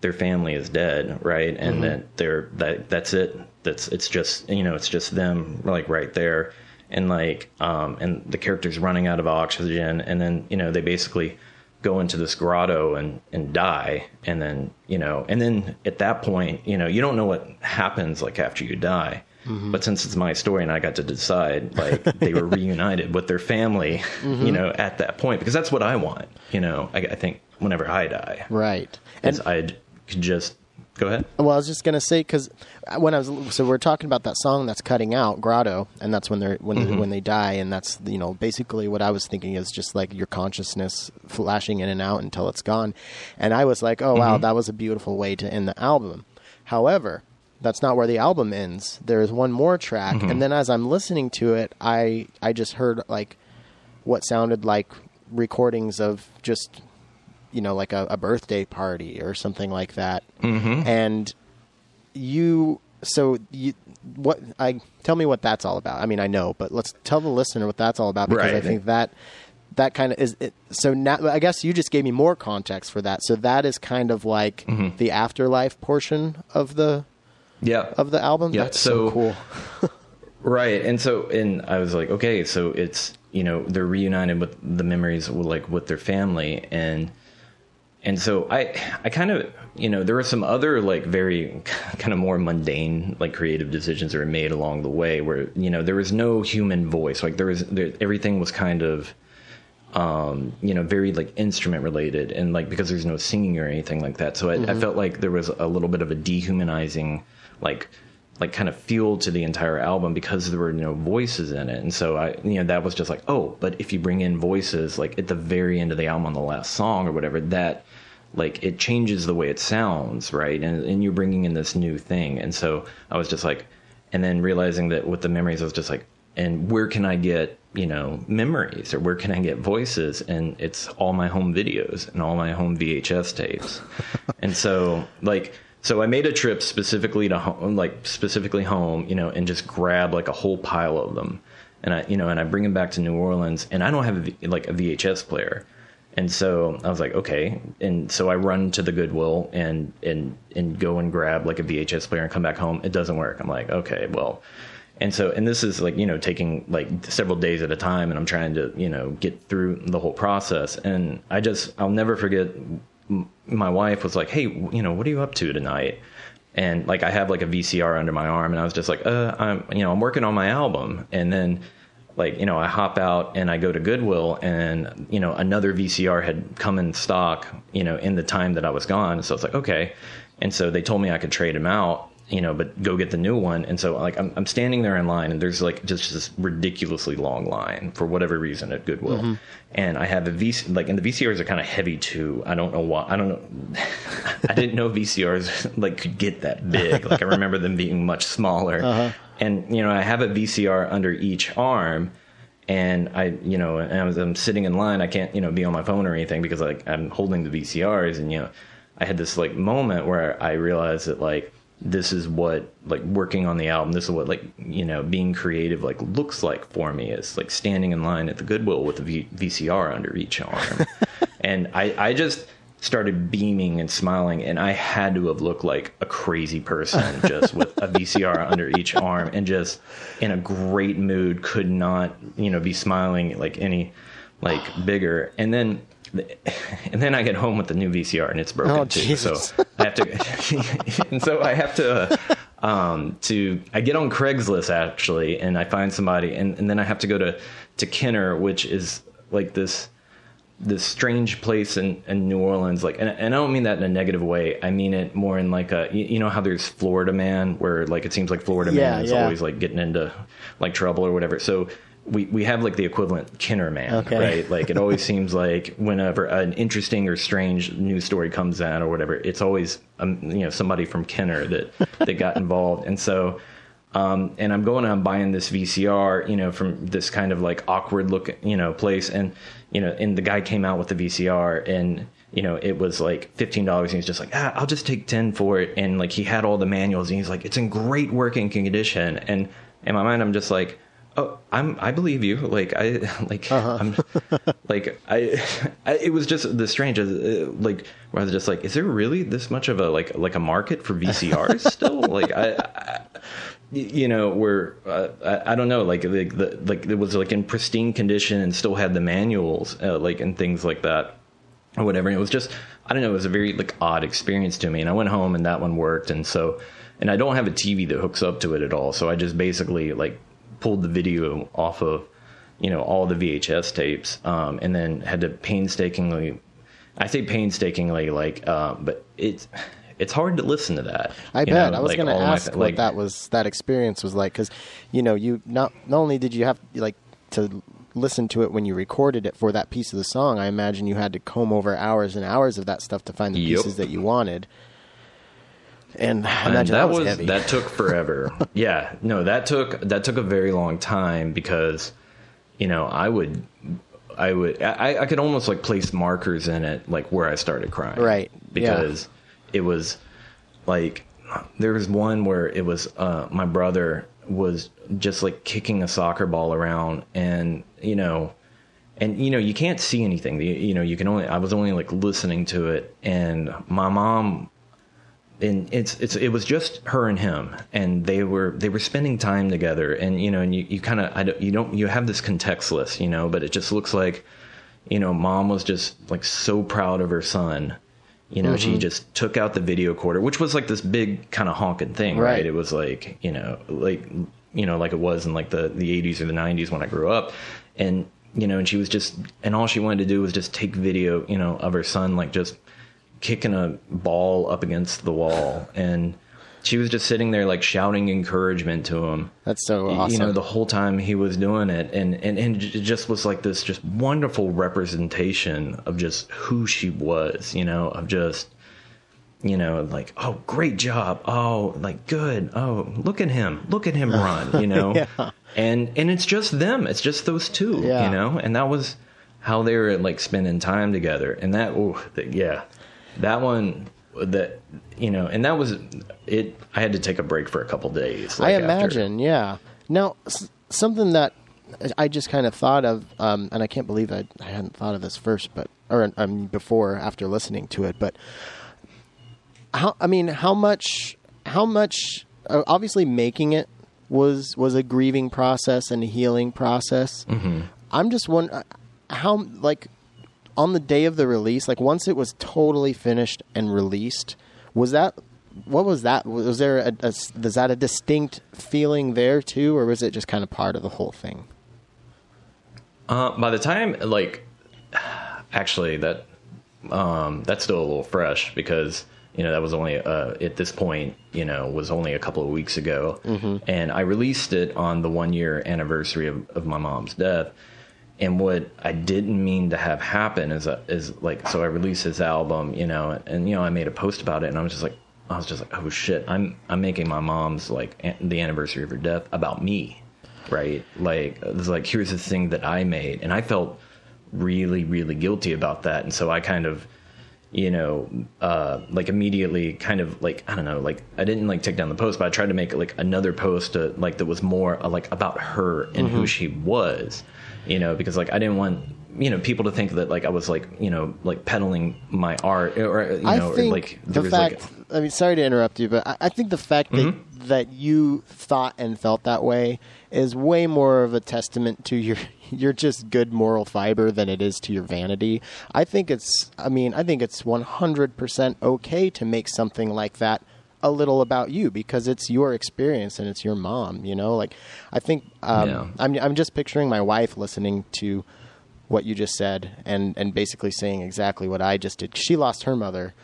their family is dead, right? And that they're that that's it. That's it's just you know it's just them like right there, and like um and the character's running out of oxygen, and then you know they basically go into this grotto and and die and then you know and then at that point you know you don't know what happens like after you die. Mm-hmm. But since it's my story and i got to decide like they were reunited with their family mm-hmm. you know at that point because that's what i want you know i, I think whenever i die right. And i could just go ahead. Well, I was just gonna say because uh, when I was so we're talking about that song that's cutting out Grotto, and that's when they're when mm-hmm. when they die, and that's you know basically what I was thinking is just like your consciousness flashing in and out until it's gone, and I was like, oh wow, mm-hmm. that was a beautiful way to end the album. However, that's not where the album ends. There is one more track, mm-hmm. and then as I'm listening to it, I I just heard like what sounded like recordings of just you know like a, a birthday party or something like that Mm-hmm. and you so you what i tell me what that's all about i mean i know but let's tell the listener what that's all about because i think that that kind of is it, so now i guess you just gave me more context for that so that is kind of like Mm-hmm. the afterlife portion of the Yeah. of the album Yeah, that's so, so- cool Right. And so, and I was like, okay, so it's, you know, they're reunited with the memories with like with their family. And, and so I, I kind of, you know, there were some other like very kind of more mundane, like creative decisions that were made along the way where, you know, there was no human voice. Like there was, there, everything was kind of, um, you know, very like instrument related and like because there's no singing or anything like that. So I, I felt like there was a little bit of a dehumanizing, like, like kind of feel to the entire album because there were no voices in it. And so I, you know, that was just like, oh, but if you bring in voices like at the very end of the album on the last song or whatever, that like it changes the way it sounds, right? And and you're bringing in this new thing. And so I was just like, and then realizing that with the memories, I was just like, and where can I get you know memories or where can I get voices? And it's all my home videos and all my home VHS tapes. and so like so I made a trip specifically to home, like specifically home, you know, and just grab like a whole pile of them, and I you know and I bring them back to New Orleans, and I don't have a, V- like a VHS player. And so I was like, okay. And so I run to the Goodwill and and and go and grab like a VHS player and come back home. It doesn't work. I'm like, okay, well. And so and this is like, you know, taking like several days at a time and I'm trying to, you know, get through the whole process. And I just I'll never forget my wife was like, "Hey, you know, what are you up to tonight?" And like I have like a VCR under my arm and I was just like, "Uh, I'm you know, I'm working on my album." And then like you know i hop out and i go to goodwill and you know another vcr had come in stock you know in the time that i was gone. So it's like okay. And so they told me i could trade him out you know but go get the new one. And so like i'm, I'm standing there in line and there's like just this ridiculously long line for whatever reason at goodwill. Mm-hmm. And i have a vc like and the vcrs are kind of heavy too. I don't know why i don't know i didn't know vcrs like could get that big. Like i remember them being much smaller. Uh-huh. And you know i have a vcr under each arm and I, you know, and I was, I'm sitting in line. I can't, you know, be on my phone or anything because like I'm holding the VCRs, and you know, I had this like moment where I realized that like this is what like working on the album. This is what like you know being creative like looks like for me is like standing in line at the Goodwill with a v- VCR under each arm, and I, I just started beaming and smiling and I had to have looked like a crazy person just with a VCR under each arm and just in a great mood could not you know be smiling like any like bigger and then and then I get home with the new VCR and it's broken Oh, too Jesus. so I have to and so I have to um to I get on Craigslist actually and I find somebody and, and then I have to go to to Kenner which is like this this strange place in, in New Orleans, like, and, and I don't mean that in a negative way. I mean it more in like a, you, you know how there's Florida Man, where like it seems like Florida Yeah, Man is yeah. always like getting into like trouble or whatever. So we we have like the equivalent Kenner Man, Okay. right? Like it always seems like whenever an interesting or strange news story comes out or whatever, it's always um, you know somebody from Kenner that that got involved, and so. Um, and I'm going and I'm buying this VCR, you know, from this kind of like awkward look, you know, place. And, you know, and the guy came out with the VCR and, you know, it was like $15 and he's just like, ah, I'll just take 10 for it. And like, he had all the manuals and he's like, it's in great working condition. And in my mind, I'm just like, oh, I'm, I believe you. Like, I, like, I'm, like, I, I, it was just the strange, uh, like, where I was just like, is there really this much of a, like, like a market for VCRs still? like, I, I you know where uh, I, I don't know like like the, like it was like in pristine condition and still had the manuals uh, like and things like that or whatever. And it was just i don't know it was a very like odd experience to me. And i went home and that one worked. And so and i don't have a tv that hooks up to it at all. So i just basically like pulled the video off of you know all the vhs tapes um, and then had to painstakingly i say painstakingly like uh, but it's it's hard to listen to that I bet. know, I was like, going to all my- ask what that was. That experience was like because, you know, you not not only did you have like to listen to it when you recorded it for that piece of the song. I imagine you had to comb over hours and hours of that stuff to find the Yep. pieces that you wanted. And And that was, that took forever. yeah, no, that took that took a very long time because, you know, I would, I would, I, I could almost like place markers in it, like where I started crying, Right, yeah. Because it was like there was one where it was uh, my brother was just like kicking a soccer ball around, and you know, and you know you can't see anything. You, you know you can only. I was only like listening to it, and my mom and it's it's it was just her and him and they were they were spending time together and you know and you, you kind of I don't you don't you have this contextless you know but it just looks like you know mom was just like so proud of her son you know mm-hmm. she just took out the video recorder which was like this big kind of honking thing right. right it was like you know like you know like it was in like the the 80s or the 90s when I grew up and you know and she was just and all she wanted to do was just take video you know of her son like just kicking a ball up against the wall and she was just sitting there like shouting encouragement to him. That's so awesome. You know, the whole time he was doing it and, and, and it just was like this just wonderful representation of just who she was, you know, of just you know, like, oh, great job. Oh, like good. Oh, look at him. Look at him run, you know. yeah. And and it's just them. It's just those two, yeah. you know. And that was how they were like spending time together. And that oh, yeah that one that you know and that was it i had to take a break for a couple days like i imagine after. yeah now s- something that i just kind of thought of um, and i can't believe I, I hadn't thought of this first but or um, before after listening to it but how i mean how much how much uh, obviously making it was was a grieving process and a healing process mm-hmm. i'm just wondering how like on the day of the release, like once it was totally finished and released, was that what was that? Was there a, a was that a distinct feeling there too, or was it just kind of part of the whole thing? Uh, by the time, like, actually, that um, that's still a little fresh because you know that was only uh, at this point you know was only a couple of weeks ago, mm-hmm. and I released it on the one year anniversary of, of my mom's death and what I didn't mean to have happen is a, is like so I released this album, you know, and, and, you know I made a post about it, and I was just like, I was just like, oh shit, I'm I'm making my mom's like an- the anniversary of her death about me, right? Like it's like here's the thing that I made, and I felt really really guilty about that, and so I kind of you know, uh, like immediately kind of like, I don't know, like I didn't like take down the post, but I tried to make like another post to, like that was more uh, like about her and mm-hmm. who she was you know, because like I didn't want you know people to think that like I was like you know like peddling my art or you know or, like the fact. Like I mean, sorry to interrupt you, but I, I think the fact that mm-hmm. that you thought and felt that way is way more of a testament to your your just good moral fiber than it is to your vanity. I think it's. I mean, I think it's one hundred percent okay to make something like that a little about you because it's your experience and it's your mom. You know, like I think um, yeah. I'm I'm just picturing my wife listening to what you just said and and basically saying exactly what I just did. She lost her mother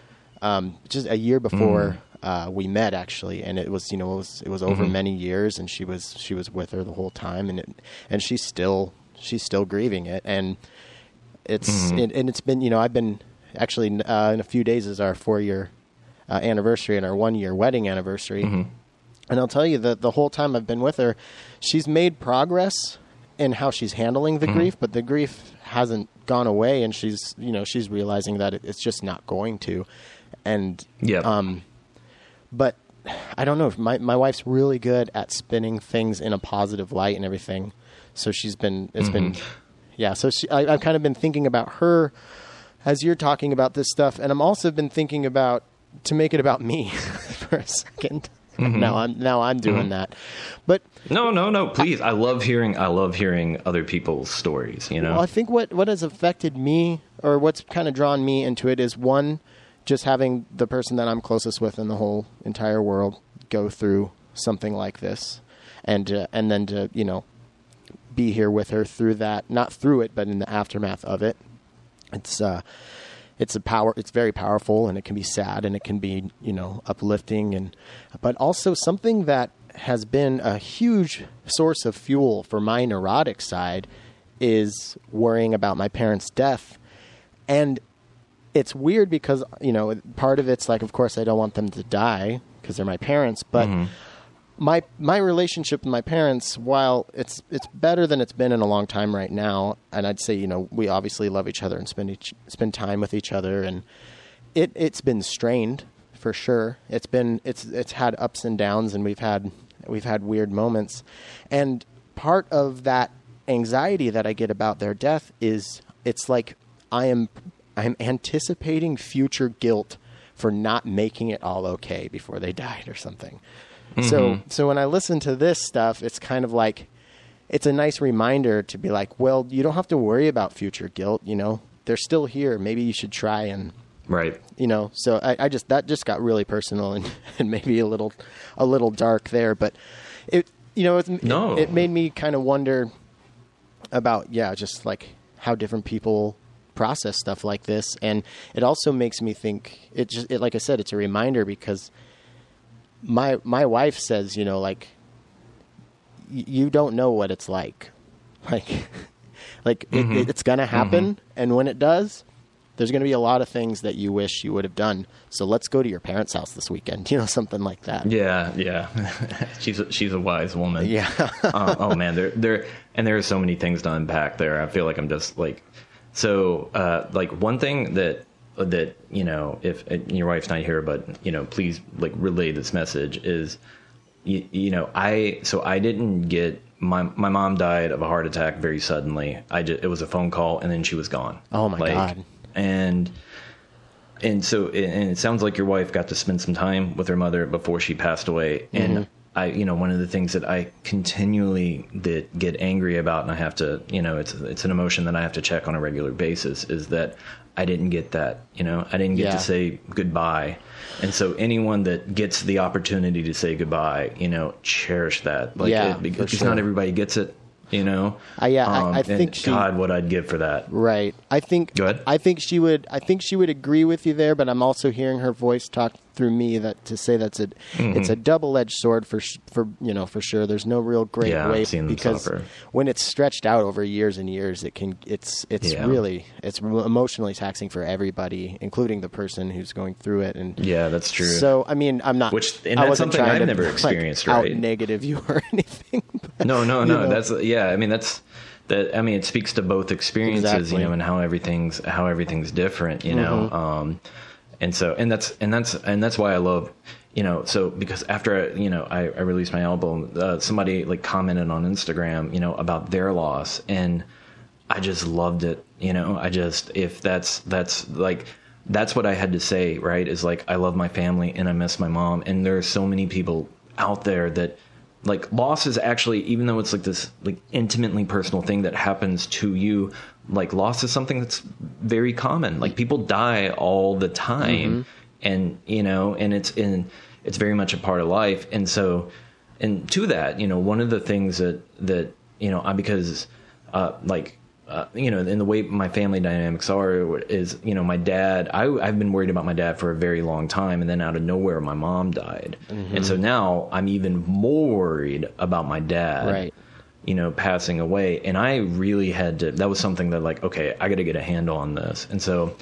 um, just a year before. Mm. Uh, we met actually, and it was you know it was it was over mm-hmm. many years, and she was she was with her the whole time, and it, and she's still she's still grieving it, and it's mm-hmm. it, and it's been you know I've been actually uh, in a few days is our four year uh, anniversary and our one year wedding anniversary. Mm-hmm. And I'll tell you that the whole time I've been with her, she's made progress in how she's handling the mm-hmm. grief, but the grief hasn't gone away, and she's you know she's realizing that it's just not going to. And yeah, um, but I don't know. My my wife's really good at spinning things in a positive light and everything. So she's been it's mm-hmm. been yeah. So she, I, I've kind of been thinking about her as you're talking about this stuff, and I'm also been thinking about to make it about me for a 2nd mm-hmm. Now I'm now I'm doing mm-hmm. that, but no, no, no. Please, I, I, love hearing. I love hearing other people's stories. You know, well, I think what what has affected me, or what's kind of drawn me into it, is one, just having the person that I'm closest with in the whole entire world go through something like this, and uh, and then to you know be here with her through that, not through it, but in the aftermath of it. It's uh, it's a power it's very powerful and it can be sad and it can be you know uplifting and but also something that has been a huge source of fuel for my neurotic side is worrying about my parents death. And it's weird because you know part of it's like of course I don't want them to die because they're my parents but mm-hmm my my relationship with my parents, while it's it's better than it's been in a long time right now, and I'd say you know we obviously love each other and spend each, spend time with each other, and it it's been strained for sure. It's been it's it's had ups and downs, and we've had we've had weird moments, and part of that anxiety that I get about their death is it's like I am I'm anticipating future guilt for not making it all okay before they died or something. So mm-hmm. so when I listen to this stuff, it's kind of like it's a nice reminder to be like, well, you don't have to worry about future guilt, you know. They're still here. Maybe you should try and Right. you know so I, I just that just got really personal and, and maybe a little a little dark there but it you know it, No. it, it made me kind of wonder about yeah just like how different people process stuff like this and it also makes me think it just it, like i said it's a reminder because my my wife says you know like y- you don't know what it's like like like it, it, it's gonna happen and when it does there's going to be a lot of things that you wish you would have done. So let's go to your parents' house this weekend. You know, something like that. Yeah, yeah. she's a, she's a wise woman. Yeah. uh, oh man, there there and there are so many things to unpack there. I feel like I'm just like so uh, like one thing that that you know if your wife's not here, but you know please like relay this message is you, you know I so I didn't get my my mom died of a heart attack very suddenly. I just it was a phone call and then she was gone. Oh, my God. And and so and it sounds like your wife got to spend some time with her mother before she passed away Mm-hmm. and i you know one of the things that i continually that get angry about and i have to you know it's it's an emotion that i have to check on a regular basis is that i didn't get that you know i didn't get Yeah. to say goodbye and so anyone that gets the opportunity to say goodbye you know cherish that like Yeah, it, because sure. not everybody gets it you know Uh, yeah, I- I think she- god what i'd give for that Right. I think. Go ahead. I think she would. I think she would agree with you there. But I'm also hearing her voice talk through me that to say that's a. Mm-hmm. It's a double edged sword for for you know for sure. There's no real great Yeah, way because when it's stretched out over years and years, it can. It's it's Yeah. really it's emotionally taxing for everybody, including the person who's going through it. And yeah that's true So I mean, I'm not. Which- and I that's wasn't something I've to, never like, experienced, out right? negative you or anything. but- No, no, no. know? That's yeah. I mean, that's that. I mean, it speaks to both experiences, Exactly. you know, and how everything's how everything's different, you know. Mm-hmm. Um, and so, and that's and that's and that's why I love, you know. So because after you know I, I released my album, uh, somebody like commented on Instagram, you know, about their loss, and I just loved it. You know, I just if that's that's like that's what I had to say, right? Is like I love my family and I miss my mom, and there are so many people out there that like loss is actually even though it's like this like intimately personal thing that happens to you like loss is something that's very common. Like people die all the time. And you know and it's in it's very much a part of life. And so and to that you know one of the things that that you know I because uh like uh, you know, in the way my family dynamics are, is you know, my dad. I, I've been worried about my dad for a very long time, and then out of nowhere, my mom died, and so now I'm even more worried about my dad. Right. You know, passing away, and I really had to. That was something that, like, okay, I got to get a handle on this, and so.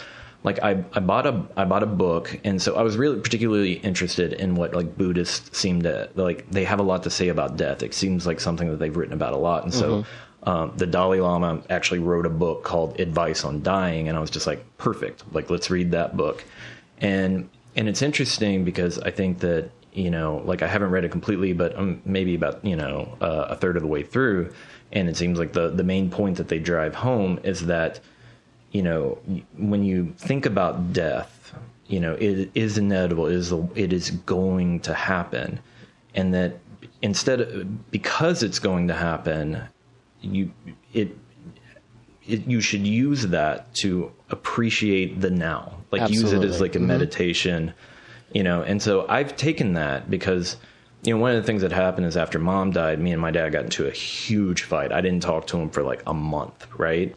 Like I, I bought a I bought a book, and so I was really particularly interested in what like Buddhists seem to like. They have a lot to say about death. It seems like something that they've written about a lot, and so um, the Dalai Lama actually wrote a book called Advice on Dying, and I was just like, perfect. Like, let's read that book. And and it's interesting because I think that you know, like I haven't read it completely, but I'm maybe about you know uh, a third of the way through, and it seems like the the main point that they drive home is that you know when you think about death, you know it is inevitable. It is it is going to happen, and that instead because it's going to happen you it, it you should use that to appreciate the now. Like use it as like a mm-hmm. meditation you know? And so i've taken that because you know one of the things that happened is after mom died me and my dad got into a huge fight. I didn't talk to him for like a month right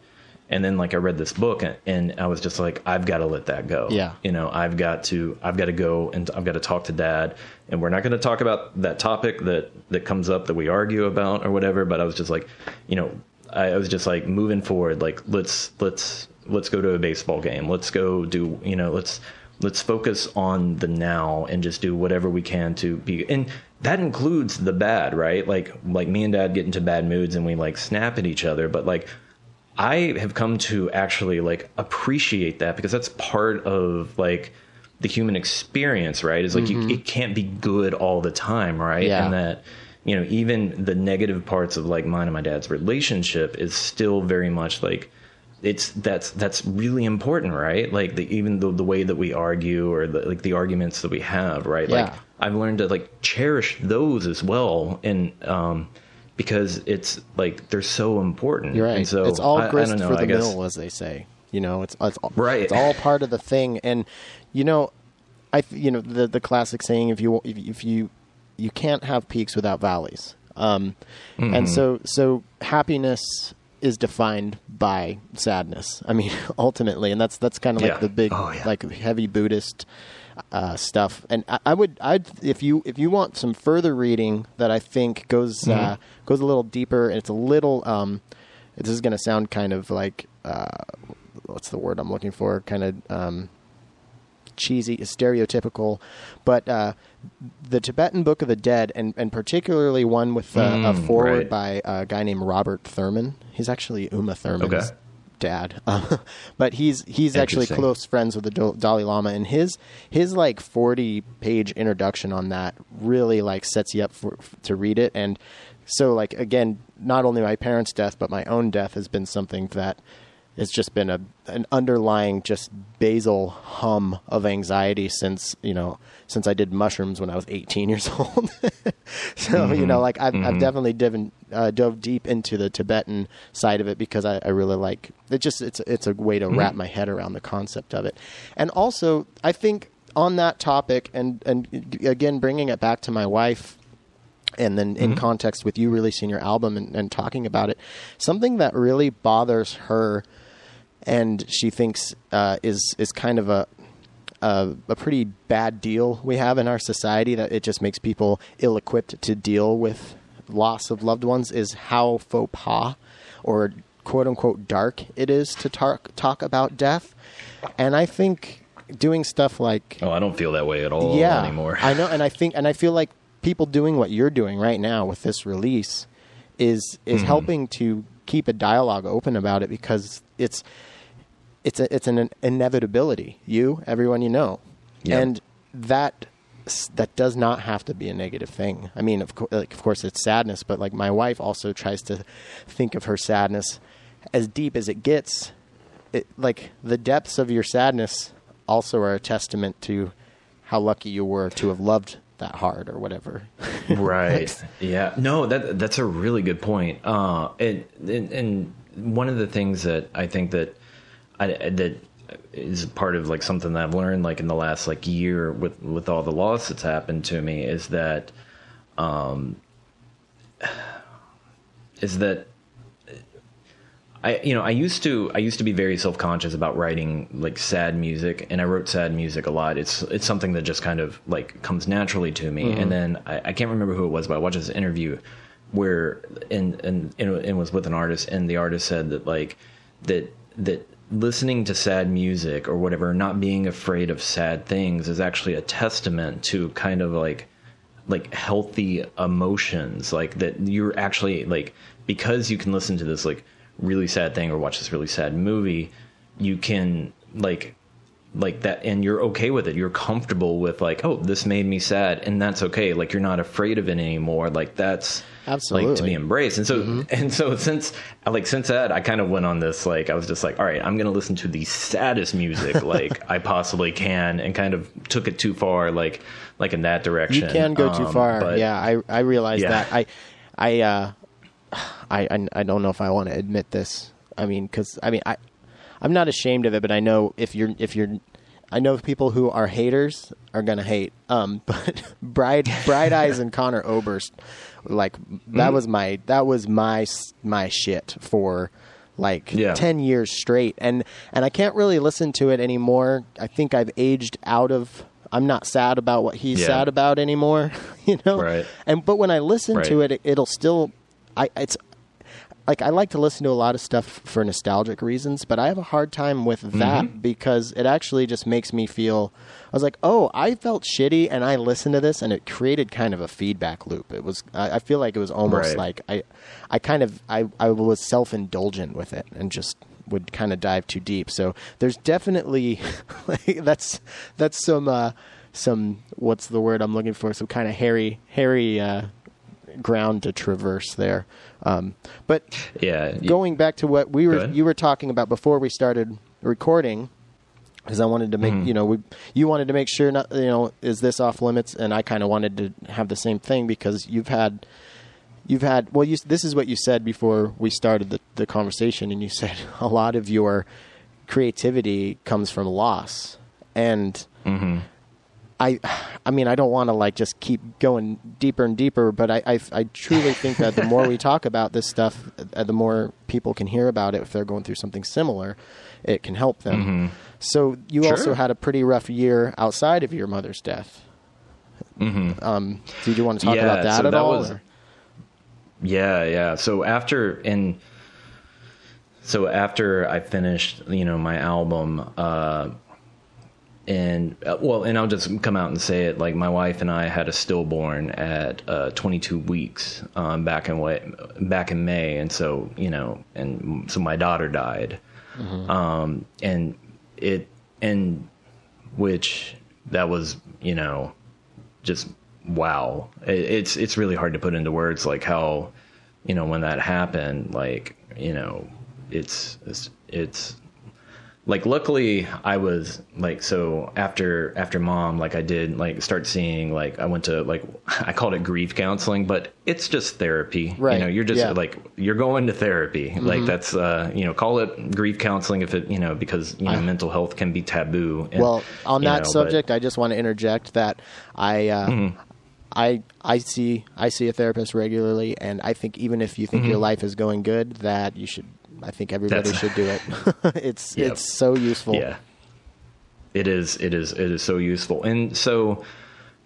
and then like i read this book and, and i was just like i've got to let that go. Yeah. you know i've got to i've got to go and i've got to talk to dad. And we're not going to talk about that topic that that comes up that we argue about or whatever but i was just like you know i, I was just like moving forward like let's let's let's go to a baseball game. Let's go do you know let's let's focus on the now and just do whatever we can to be and that includes the bad right? Like like me and dad get into bad moods and we like snap at each other but like I have come to actually like appreciate that because that's part of like the human experience, right? Is like you, it can't be good all the time, right? Yeah. And that you know, even the negative parts of like mine and my dad's relationship is still very much like it's that's that's really important, right? Like the even the, the way that we argue or the like the arguments that we have, right? Yeah. Like I've learned to like cherish those as well, and um, because it's like they're so important. You're right. And so it's all I, I know, for the mill, as they say. You know, it's it's all, Right. It's all part of the thing, and you know, I you know the the classic saying: if you if, if you you can't have peaks without valleys. Um, Mm-hmm. and so so happiness is defined by sadness. I mean, ultimately, and that's that's kind of like Yeah. the big Oh, yeah. like heavy Buddhist uh, stuff. And I, I would, I'd if you if you want some further reading that I think goes Mm-hmm. uh, goes a little deeper, and it's a little. Um, this is going to sound kind of like uh, what's the word I'm looking for? Kind of um, cheesy, stereotypical, but uh, the Tibetan Book of the Dead, and, and particularly one with uh, a foreword right. by a guy named Robert Thurman. He's actually Uma Thurman's Okay. Dad, Um, but he's he's actually close friends with the Dal- Dalai Lama, and his his like forty page introduction on that really like sets you up for to read it, and so like again, not only my parents' death, but my own death has been something that it's just been a an underlying just basal hum of anxiety since you know since I did mushrooms when I was 18 years old. so you mm-hmm. know, like I've, I've mm-hmm. definitely uh, dove deep into the Tibetan side of it because I, I really like it. Just it's it's a way to mm-hmm. wrap my head around the concept of it, and also I think on that topic and and again bringing it back to my wife and then in context with you releasing your album and, and talking about it, something that really bothers her and she thinks uh, is is kind of a, a a pretty bad deal we have in our society that it just makes people ill equipped to deal with loss of loved ones is how faux pas or quote unquote dark it is to talk talk about death, and I think doing stuff like Oh, I don't feel that way at all yeah, anymore. I know, and I think, and I feel like people doing what you're doing right now with this release is is Mm-hmm. helping to keep a dialogue open about it because it's it's a, it's an inevitability. You, everyone you know, Yeah. and that that does not have to be a negative thing. I mean, of course, like, of course, it's sadness, but like my wife also tries to think of her sadness as deep as it gets. It, like the depths of your sadness also are a testament to how lucky you were to have loved that hard or whatever. right yeah no that that's a really good point uh and, and and one of the things that i think that i that is part of like something that i've learned like in the last like year with with all the loss that's happened to me is that um is that I you know I used to I used to be very self conscious about writing like sad music, and I wrote sad music a lot. It's it's something that just kind of like comes naturally to me. And then I, I can't remember who it was, but I watched this interview where and and and it was with an artist, and the artist said that like that that listening to sad music or whatever, not being afraid of sad things, is actually a testament to kind of like like healthy emotions like that you're actually like because you can listen to this like really sad thing or watch this really sad movie you can like like that and you're okay with it. You're comfortable with like oh this made me sad and that's okay. Like you're not afraid of it anymore. Like that's like to be embraced and so and so since like since that i kind of went on this like i was just like all right i'm gonna listen to the saddest music like i possibly can and kind of took it too far like like in that direction You can go too Um, far. but- yeah, I I realize Yeah. that. I I uh I I, I don't know if I want to admit this. I mean, because I mean I I'm not ashamed of it, but I know if you're if you're I know people who are haters are gonna hate. Um, but Bright Bright Eyes and Conor Oberst, like Mm-hmm. that was my that was my my shit for like Yeah. 10 years straight and and I can't really listen to it anymore. I think I've aged out of I'm not sad about what he's Yeah. sad about anymore, you know. Right. And but when I listen to Right. it, it, it'll still I it's like I like to listen to a lot of stuff for nostalgic reasons, but I have a hard time with that because it actually just makes me feel I was like, "Oh, I felt shitty and I listened to this and it created kind of a feedback loop." It was I, I feel like it was almost Right. like I I kind of I I was self-indulgent with it and just would kind of dive too deep. So there's definitely like that's that's some uh some what's the word I'm looking for? Some kind of hairy hairy uh ground to traverse there. Um, but Yeah. going back to what we were you were talking about before we started recording because I wanted to make Mm-hmm. you know we you wanted to make sure not you know is this off limits and I kind of wanted to have the same thing because you've had you've had well you this is what you said before we started the, the conversation and you said a lot of your creativity comes from loss and Mm-hmm. I, I mean, I don't want to like just keep going deeper and deeper, but I, I, I truly think that the more we talk about this stuff, uh, the more people can hear about it. If they're going through something similar, it can help them. So you Sure. also had a pretty rough year outside of your mother's death. Mm-hmm. Um, did you want to talk Yeah, about that so at that all? was- Yeah, yeah. So after and so after I finished, you know, my album, uh, and uh, well, and I'll just come out and say it. Like my wife and I had a stillborn at uh, 22 weeks um, back in way, back in May, and so you know, and so my daughter died, um, and it and which that was you know just wow. It, it's it's really hard to put into words like how you know when that happened like you know it's it's, it's like luckily i was like so after after mom like i did like start seeing like i went to like i called it grief counseling but it's just therapy Right, you know you're just yeah. Mm-hmm. like you're going to therapy like that's uh you know call it grief counseling if it you know because you know mental health can be taboo and, well, on that know, but- subject, I just want to interject that I, uh, Mm-hmm. I, I see, I see a therapist regularly, and I think even if you think your life is going good, that you should. I think everybody. That's- should do it. it's Yep. it's so useful. Yeah. It is it is it is so useful. And so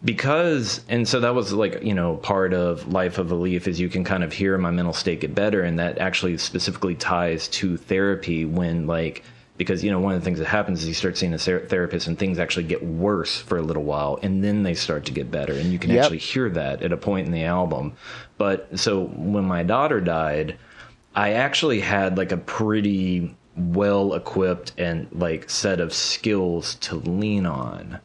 because and so that was like, you know, part of life of a leaf is you can kind of hear my mental state get better and that actually specifically ties to therapy when like because you know one of the things that happens is you start seeing a ther- therapist and things actually get worse for a little while and then they start to get better and you can Yep. actually hear that at a point in the album but so when my daughter died i actually had like a pretty well equipped and like set of skills to lean on.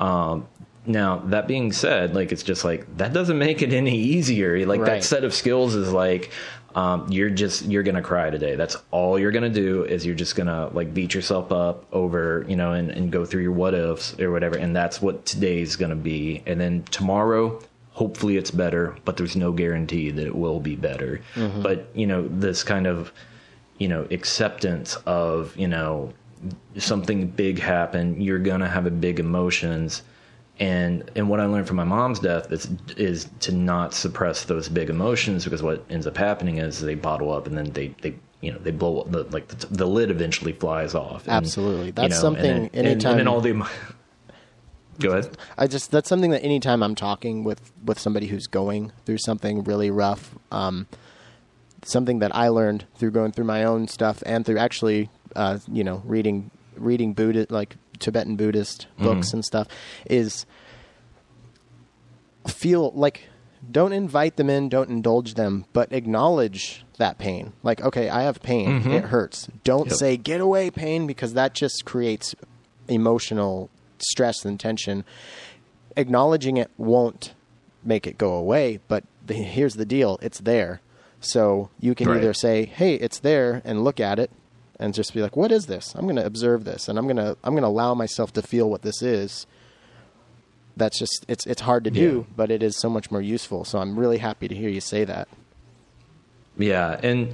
Um now that being said like it's just like that doesn't make it any easier. Like Right. that set of skills is like um, you're just you're gonna cry today. That's all you're gonna do is you're just gonna like beat yourself up over you know and, and go through your what ifs or whatever and that's what today's gonna be. And then tomorrow hopefully it's better but there's no guarantee that it will be better. Mm-hmm. But you know this kind of you know acceptance of you know something big happened you're gonna have a big emotions. And and what I learned from my mom's death is is to not suppress those big emotions because what ends up happening is they bottle up and then they they you know they blow up the like the, the lid eventually flies off. And, Absolutely. you That's know, something and then, anytime- and then all the go ahead I just that's something that anytime I'm talking with with somebody who's going through something really rough, um, something that I learned through going through my own stuff and through actually, uh, you know, reading reading Buddha like Tibetan Buddhist books and stuff is feel like don't invite them in, don't indulge them, but acknowledge that pain. Like, okay, I have pain, it hurts. Don't Yep. say get away pain because that just creates emotional stress and tension. Acknowledging it won't make it go away, but the, here's the deal: it's there. So you can Right. either say, "Hey, it's there," and look at it, and just be like, "What is this?" I'm going to observe this, and I'm going to I'm going to allow myself to feel what this is. That's just it's it's hard to do, Yeah. but it is so much more useful. So I'm really happy to hear you say that. Yeah, and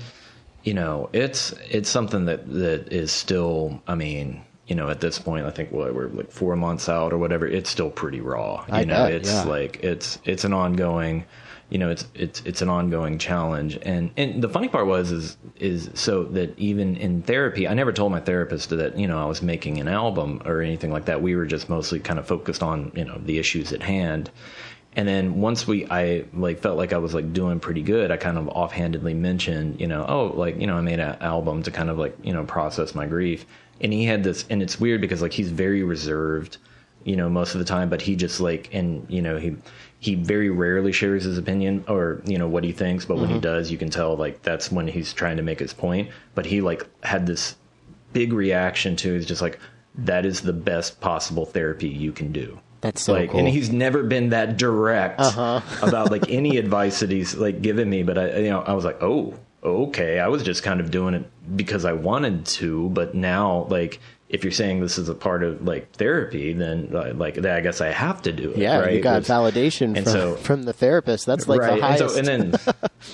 you know, it's it's something that that is still. I mean, you know, at this point, I think what we're like four months out or whatever. It's still pretty raw. You I know, bet, it's yeah. like it's it's an ongoing. You know, it's it's it's an ongoing challenge, and and the funny part was is is so that even in therapy, I never told my therapist that you know I was making an album or anything like that. We were just mostly kind of focused on you know the issues at hand, and then once we, I like felt like I was like doing pretty good. I kind of offhandedly mentioned, you know, oh, like you know, I made an album to kind of like you know process my grief. And he had this, and it's weird because like he's very reserved, you know, most of the time. But he just like, and you know, he he very rarely shares his opinion or you know what he thinks. But when he does, you can tell like that's when he's trying to make his point. But he like had this big reaction to. He's just like, that is the best possible therapy you can do That's so like, cool. and he's never been that direct Uh-huh. about like any advice that he's like given me. But I, you know, I was like, oh, okay. I was just kind of doing it because I wanted to, but now like. If you're saying this is a part of like therapy, then uh, like I guess I have to do it. yeah, right? you got It's- validation from, so- from the therapist. That's like right. the highest. And, so, and then,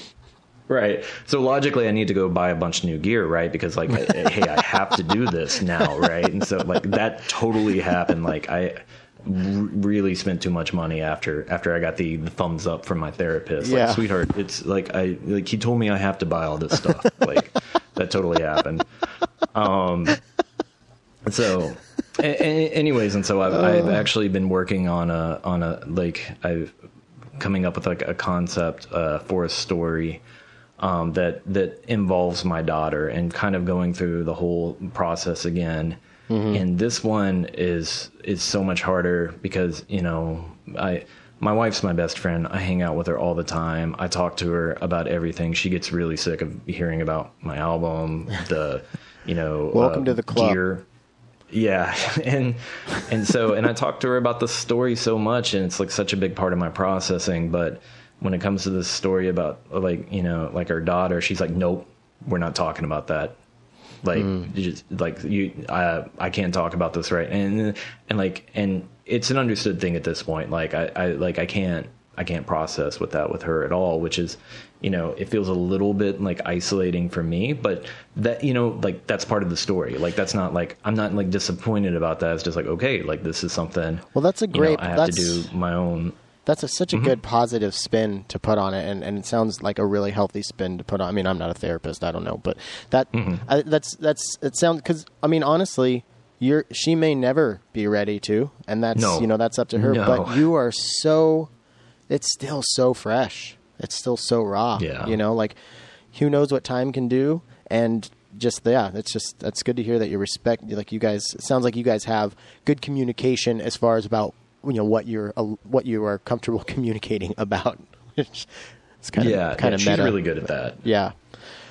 right. So logically, I need to go buy a bunch of new gear, right? Because like, I- hey, I have to do this now, right? And so like that totally happened. Like I really spent too much money after after I got the, the thumbs up from my therapist. Like, Yeah. sweetheart, it's like I like he told me I have to buy all this stuff. like that totally happened. Um. So, a- a- anyways, and so I've, I've actually been working on a on a like I've coming up with like a concept uh, for a story um, that that involves my daughter and kind of going through the whole process again. And this one is is so much harder because you know I my wife's my best friend. I hang out with her all the time. I talk to her about everything. She gets really sick of hearing about my album, the you know Welcome uh, to the club. gear. Yeah, and and so and I talked to her about the story so much, and it's like such a big part of my processing. But when it comes to this story about like you know like our daughter, she's like, nope, we're not talking about that. Like, mm. you just like you, I I can't talk about this right, and and like and it's an understood thing at this point. Like I, I like I can't I can't process with that with her at all, which is you know it feels a little bit like isolating for me but that you know like that's part of the story like that's not like i'm not like disappointed about that it's just like okay like this is something Well, that's a you know, great- i have to do my own That's a, such a Mm-hmm. good positive spin to put on it, and, and it sounds like a really healthy spin to put on. I mean, I'm not a therapist, I don't know, but that Mm-hmm. I, that's that's it sounds because I mean, honestly, you're she may never be ready to, and that's No. you know that's up to her. No. But you are so, it's still so fresh. It's still so raw. Yeah. you know, like who knows what time can do, and just yeah, it's just that's good to hear that you respect. Like you guys, it sounds like you guys have good communication as far as about you know what you're uh, what you are comfortable communicating about. it's kind of yeah, kind yeah of she's meta. really good at that Yeah.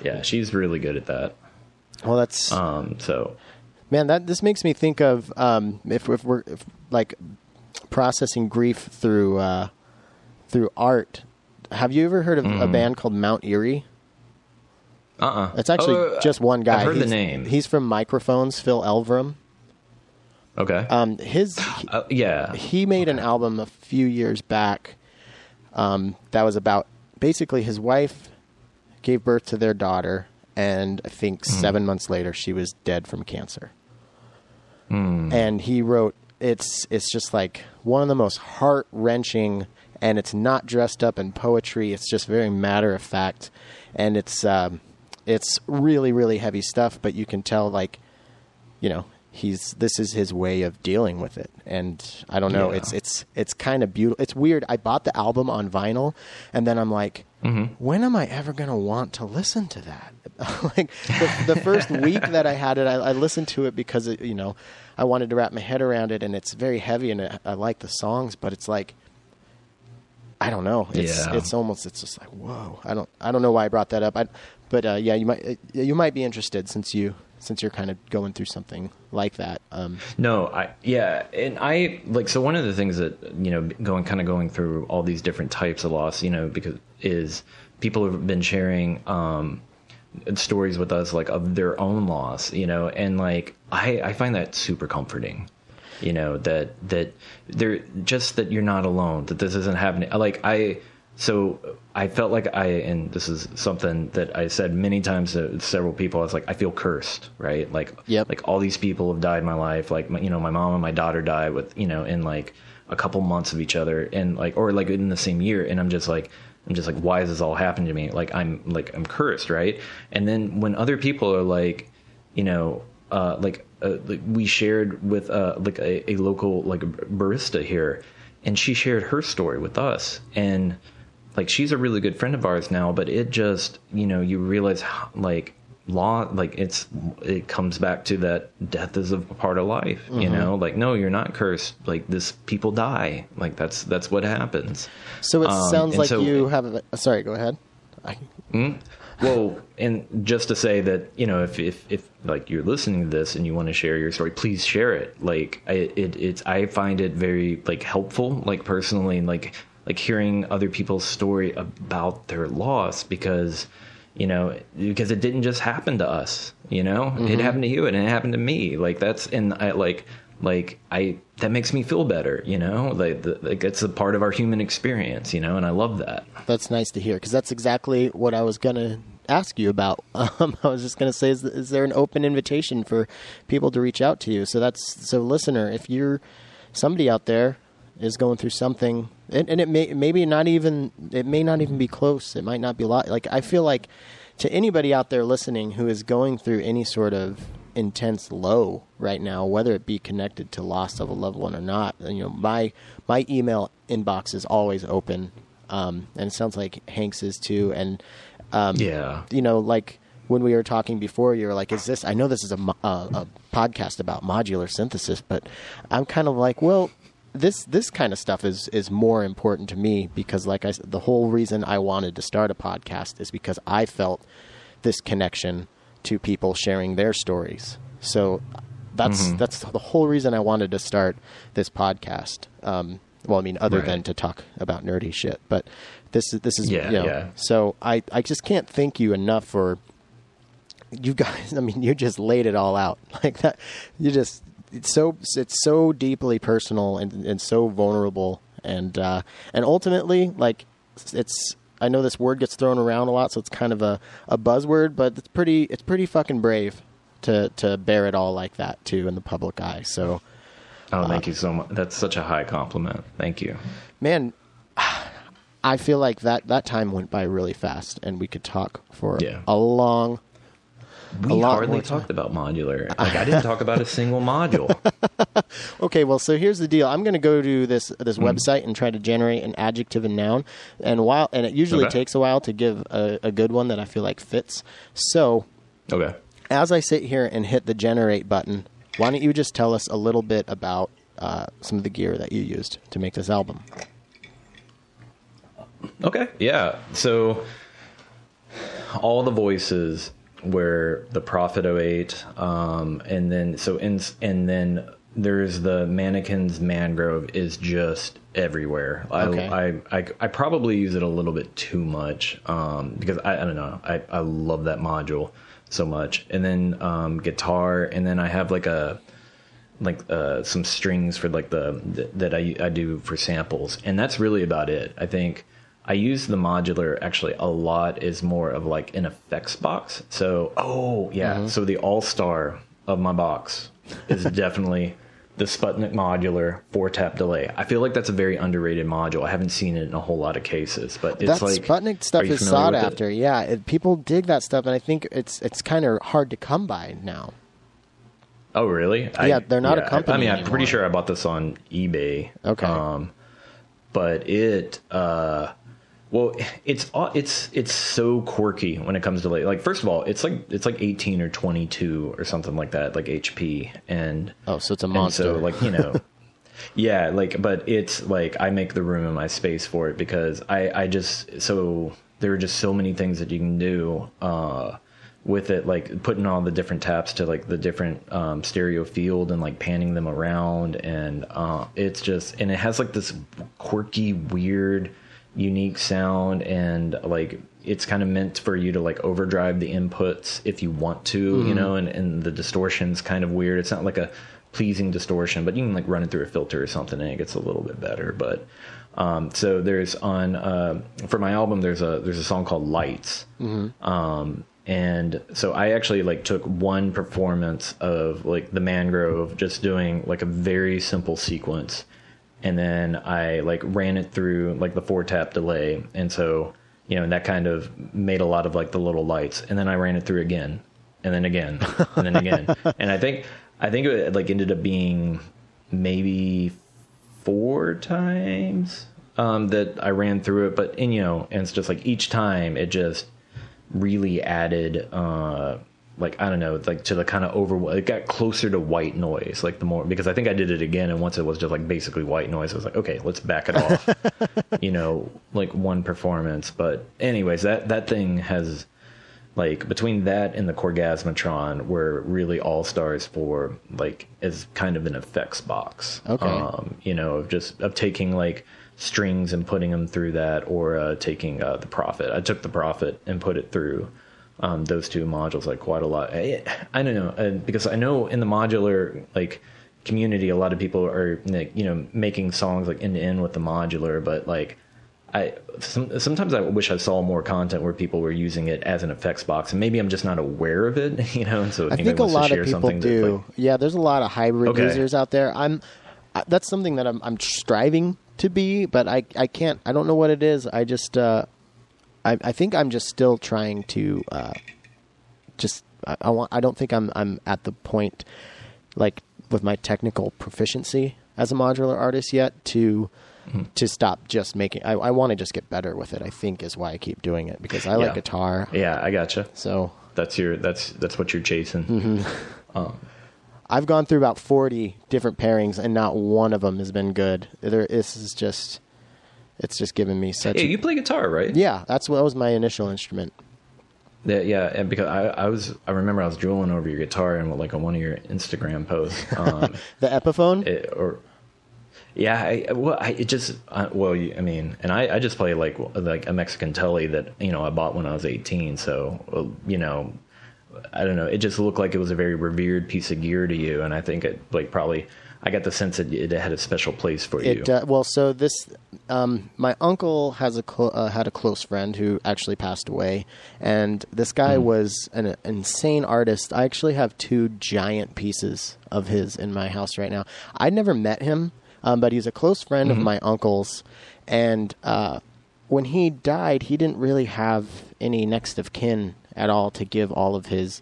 yeah she's really good at that Well, that's um so man. That this makes me think of um, if, if we're if, like processing grief through uh, through art. Have you ever heard of a band called Mount Eerie? uh-uh It's actually Oh, just one guy. i've heard he's, the name He's from Microphones, Phil Elverum. Okay Um, his uh, yeah he made an album a few years back um, that was about basically his wife gave birth to their daughter, and I think seven months later she was dead from cancer. And he wrote it's it's just like one of the most heart wrenching, and it's not dressed up in poetry. It's just very matter of fact, and it's um, it's really really heavy stuff. But you can tell like you know he's this is his way of dealing with it and i don't know Yeah. it's it's it's kind of beautiful it's weird i bought the album on vinyl and then i'm like Mm-hmm. when am i ever going to want to listen to that like the, the first week that i had it I, I listened to it because it, you know i wanted to wrap my head around it and it's very heavy and I, I like the songs but it's like I don't know. It's Yeah. it's almost it's just like whoa. I don't I don't know why I brought that up. I, but uh, yeah, you might uh, you might be interested since you since you're kind of going through something like that. Um, No, I yeah, and I like so one of the things that you know going kind of going through all these different types of loss, you know, because is people have been sharing um stories with us like of their own loss, you know, and like I I find that super comforting. You know that that they're just that you're not alone. That this isn't happening. Like I, so I felt like I, and this is something that I said many times to several people. I was like, I feel cursed, right? Like, Yep. like all these people have died in my life. Like, my, you know, my mom and my daughter died with, you know, in like a couple months of each other, and like, or like in the same year. And I'm just like, I'm just like, why is this all happening to me? Like, I'm like, I'm cursed, right? And then when other people are like, you know, uh, like, uh, like we shared with uh, like a, a local like barista here, and she shared her story with us, and like she's a really good friend of ours now. But it just you know you realize how, like law like it's it comes back to that death is a part of life you mm-hmm. know like no you're not cursed like this people die like that's that's what happens so it Um, sounds like so- you have. A, uh, sorry, go ahead. I, hmm? Well, and just to say that you know, if if if like you're listening to this and you want to share your story, please share it. Like I, it, it's I find it very like helpful, like personally, like like hearing other people's story about their loss because you know because it didn't just happen to us. You know, it happened to you and it happened to me. Like that's and I like like I that makes me feel better. You know, like the, like it's a part of our human experience. You know, and I love that. that's nice to hear because that's exactly what I was gonna ask you about. Um, I was just gonna say, is, is there an open invitation for people to reach out to you? So that's so, listener, if you're somebody out there is going through something, and, and it may maybe not even it may not even be close. It might not be a lot. Like I feel like to anybody out there listening who is going through any sort of intense low right now, whether it be connected to loss of a loved one or not, you know, my my email inbox is always open, um, and it sounds like Hank's is too. And um, Yeah. you know, like when we were talking before, you were like, "Is this?" I know this is a, uh, a podcast about modular synthesis, but I'm kind of like, well. This this kind of stuff is is more important to me because, like I said, the whole reason I wanted to start a podcast is because I felt this connection to people sharing their stories. So that's Mm-hmm. that's the whole reason I wanted to start this podcast. Um, well, I mean, other Right. than to talk about nerdy shit, but this is this is Yeah, you know, yeah. So I I just can't thank you enough for you guys. I mean, you just laid it all out like that. You just it's so it's so deeply personal and and so vulnerable and uh, and ultimately like it's. I know this word gets thrown around a lot, so it's kind of a, a buzzword, but it's pretty it's pretty fucking brave to to bear it all like that too in the public eye. So Oh, thank you so much. That's such a high compliment. Thank you. man, I feel like that that time went by really fast, and we could talk for Yeah. a long. We lot hardly talked about modular. Like I didn't talk about a single module. Okay, well, so here's the deal. I'm going to go to this this Hmm. website and try to generate an adjective and noun, and while and it usually Okay. takes a while to give a, a good one that I feel like fits. So Okay. as I sit here and hit the generate button, why don't you just tell us a little bit about uh, some of the gear that you used to make this album? Okay. Yeah. So all the voices were the Prophet 08, um, and then so in, and then there's the mannequins mangrove is just everywhere. I, Okay. I, I I probably use it a little bit too much um, because I, I don't know I, I love that module so much. And then um, guitar, and then I have like a like uh, some strings for like the that I I do for samples, and that's really about it. I think I use the modular actually a lot is more of like an effects box. So oh yeah, so the all star of my box is definitely the Sputnik modular four tap delay. I feel like that's a very underrated module. I haven't seen it in a whole lot of cases, but it's that like Sputnik stuff is sought with it? after. Yeah, it, people dig that stuff, and I think it's it's kind of hard to come by now. Oh, really? Yeah, they're not a company I mean, I'm pretty sure I bought this on eBay. Okay. Um, but it, uh, well, it's it's it's so quirky when it comes to like, like first of all, it's like it's like 18 or 22 or something like that, like HP, and Oh, so it's a monster. so like you know. Yeah, like, but it's like I make the room in my space for it because I, I just so there are just so many things that you can do uh, with it, like putting all the different taps to like the different um, stereo field and like panning them around, and uh, it's just and it has like this quirky, weird, unique sound, and like it's kind of meant for you to like overdrive the inputs if you want to, you know, and and the distortion's kind of weird. It's not like a pleasing distortion, but you can like run it through a filter or something and it gets a little bit better. But um, so there's on uh, for my album there's a there's a song called Lights, um, and so I actually like took one performance of like the Mangrove, just doing like a very simple sequence, and then I like ran it through like the four tap delay, and so you know and that kind of made a lot of like the little lights, and then I ran it through again, and then again, and then again, and I think I think it like ended up being maybe four times um, that I ran through it, but and you know, and it's just like each time it just really added uh, like I don't know, like to the kind of over. It got closer to white noise, like the more because I think I did it again, and once it was just like basically white noise, I was like, okay, let's back it off. you know, like one performance. But anyways, that that thing has like between that and the Korgasmatron were really all stars for like as kind of an effects box. Okay. Um, you know, of just of taking like strings and putting them through that, or uh, taking uh, the Prophet. I took the Prophet and put it through um, those two modules like quite a lot. I, I don't know uh, because I know in the modular like community, a lot of people are like, you know making songs like end to end with the modular, but like I some, sometimes I wish I saw more content where people were using it as an effects box, and maybe I'm just not aware of it, you know. And so I think a lot of people do. like- yeah, there's a lot of hybrid Okay. users out there. I'm that's something that I'm I'm striving to be, but I I can't. I don't know what it is. I just uh, I I think I'm just still trying to uh, just I, I want. I don't think I'm I'm at the point like with my technical proficiency as a modular artist yet to. Mm-hmm. To stop just making, I, I want to just get better with it. I think is why I keep doing it because I Yeah. like guitar. yeah, I gotcha. So That's your that's that's what you're chasing. Mm-hmm. Um, I've gone through about 40 different pairings and not one of them has been good. There, this is just, it's just given me such. a- you play guitar, right? yeah, that's what was my initial instrument. Yeah, yeah, and because I, I was, I remember I was drooling over your guitar and like on one of your Instagram posts, um, The Epiphone. it, or yeah, I, well, I it just, I, well, you- I mean, and I, I just play like like a Mexican Tele that you know I bought when I was eighteen, so uh, you know, I don't know, it just looked like it was a very revered piece of gear to you, and I think it like probably, I got the sense that it had a special place for you. It uh, well, so this, um, my uncle has a clo- uh, had a close friend who actually passed away, and this guy Hmm. was an insane artist. I actually have two giant pieces of his in my house right now. I'd never met him, um, but he's a close friend Mm-hmm. of my uncle's, and uh, when he died, he didn't really have any next of kin at all to give all of his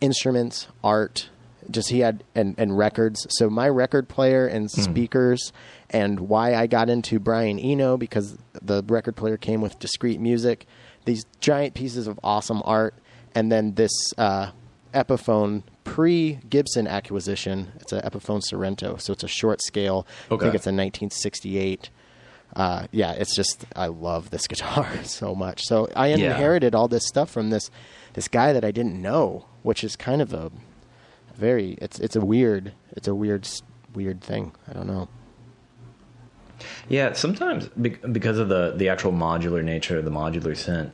instruments, art. Just he had and, and records. So my record player and speakers, and why I got into Brian Eno because the record player came with Discreet Music. These giant pieces of awesome art, and then this uh, Epiphone pre Gibson acquisition. It's an Epiphone Sorrento, so it's a short scale. Okay. I think it's a 1968 uh, yeah, it's just I love this guitar so much. So I Yeah. inherited all this stuff from this this guy that I didn't know, which is kind of a very it's it's a weird it's a weird weird thing. I don't know. Yeah, sometimes because of the the actual modular nature of the modular synth,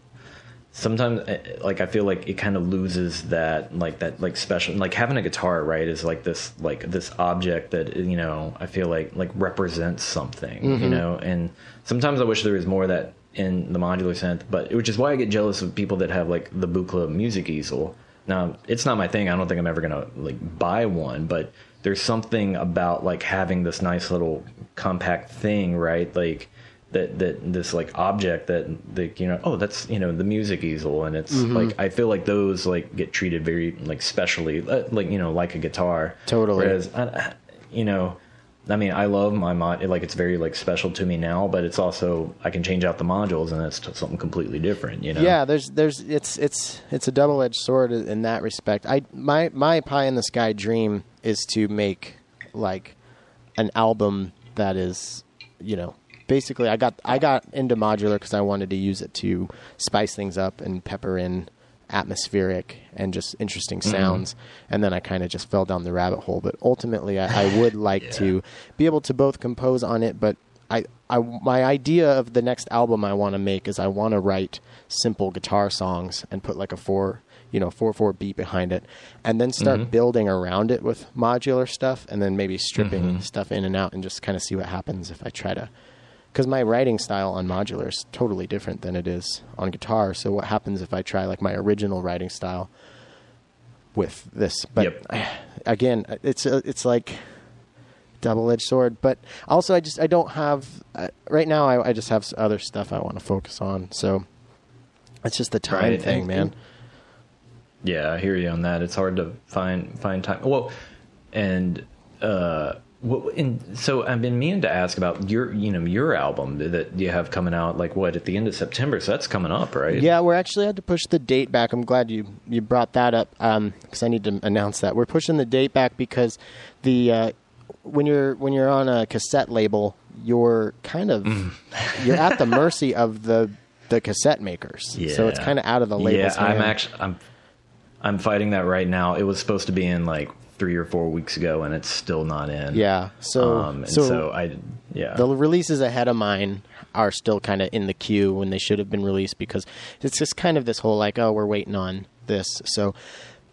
sometimes eh, eh like I feel like it kind of loses that like that like special like having a guitar right is like this like this object that eh, you know I feel like like represents something you mm-hmm. know and sometimes I wish there was more of that in the modular synth but which is why I get jealous of people that have like the Buchla music easel now it's not my thing I don't think I'm ever gonna like buy one but there's something about like having this nice little compact thing right like that that this like object that the you know oh that's you know the music easel and it's Mm-hmm. like I feel like those like get treated very like specially uh, like you know like a guitar Totally. whereas I, you know I mean I love my mod like it's very like special to me now but it's also I can change out the modules and it's something completely different you know Yeah, there's there's it's it's it's a double edged sword in that respect. I my my pie in the sky dream is to make like an album that is you know basically I got I got into modular because I wanted to use it to spice things up and pepper in atmospheric and just interesting mm-hmm. sounds. And then I kind of just fell down the rabbit hole. But ultimately I, I would like to be able to both compose on it but I, I my idea of the next album I want to make is I want to write simple guitar songs and put like a four you know four four beat behind it and then start mm-hmm. building around it with modular stuff and then maybe stripping mm-hmm. stuff in and out and just kind of see what happens if I try to because my writing style on modular is totally different than it is on guitar so what happens if I try like my original writing style with this but Yep. again it's a, it's like double-edged sword but also i just i don't have uh, right now I, I just have other stuff i want to focus on so it's just the time Right, thing and- man Yeah, I hear you on that. It's hard to find find time. Well, and uh, and so I've been meaning to ask about your, you know, your album that you have coming out, like what at the end of September. So that's coming up, right? Yeah, we're actually had to push the date back. I'm glad you you brought that up because I need to announce that we're pushing the date back because the uh, when you're when you're on a cassette label, you're kind of Mm. you're at the mercy of the the cassette makers. Yeah. So it's kind of out of the label. Yeah, I'm actually I'm I'm fighting that right now. It was supposed to be in like three or four weeks ago, and it's still not in. yeah. So Um, and so, so, I yeah. the releases ahead of mine are still kind of in the queue when they should have been released because it's just kind of this whole like oh we're waiting on this. So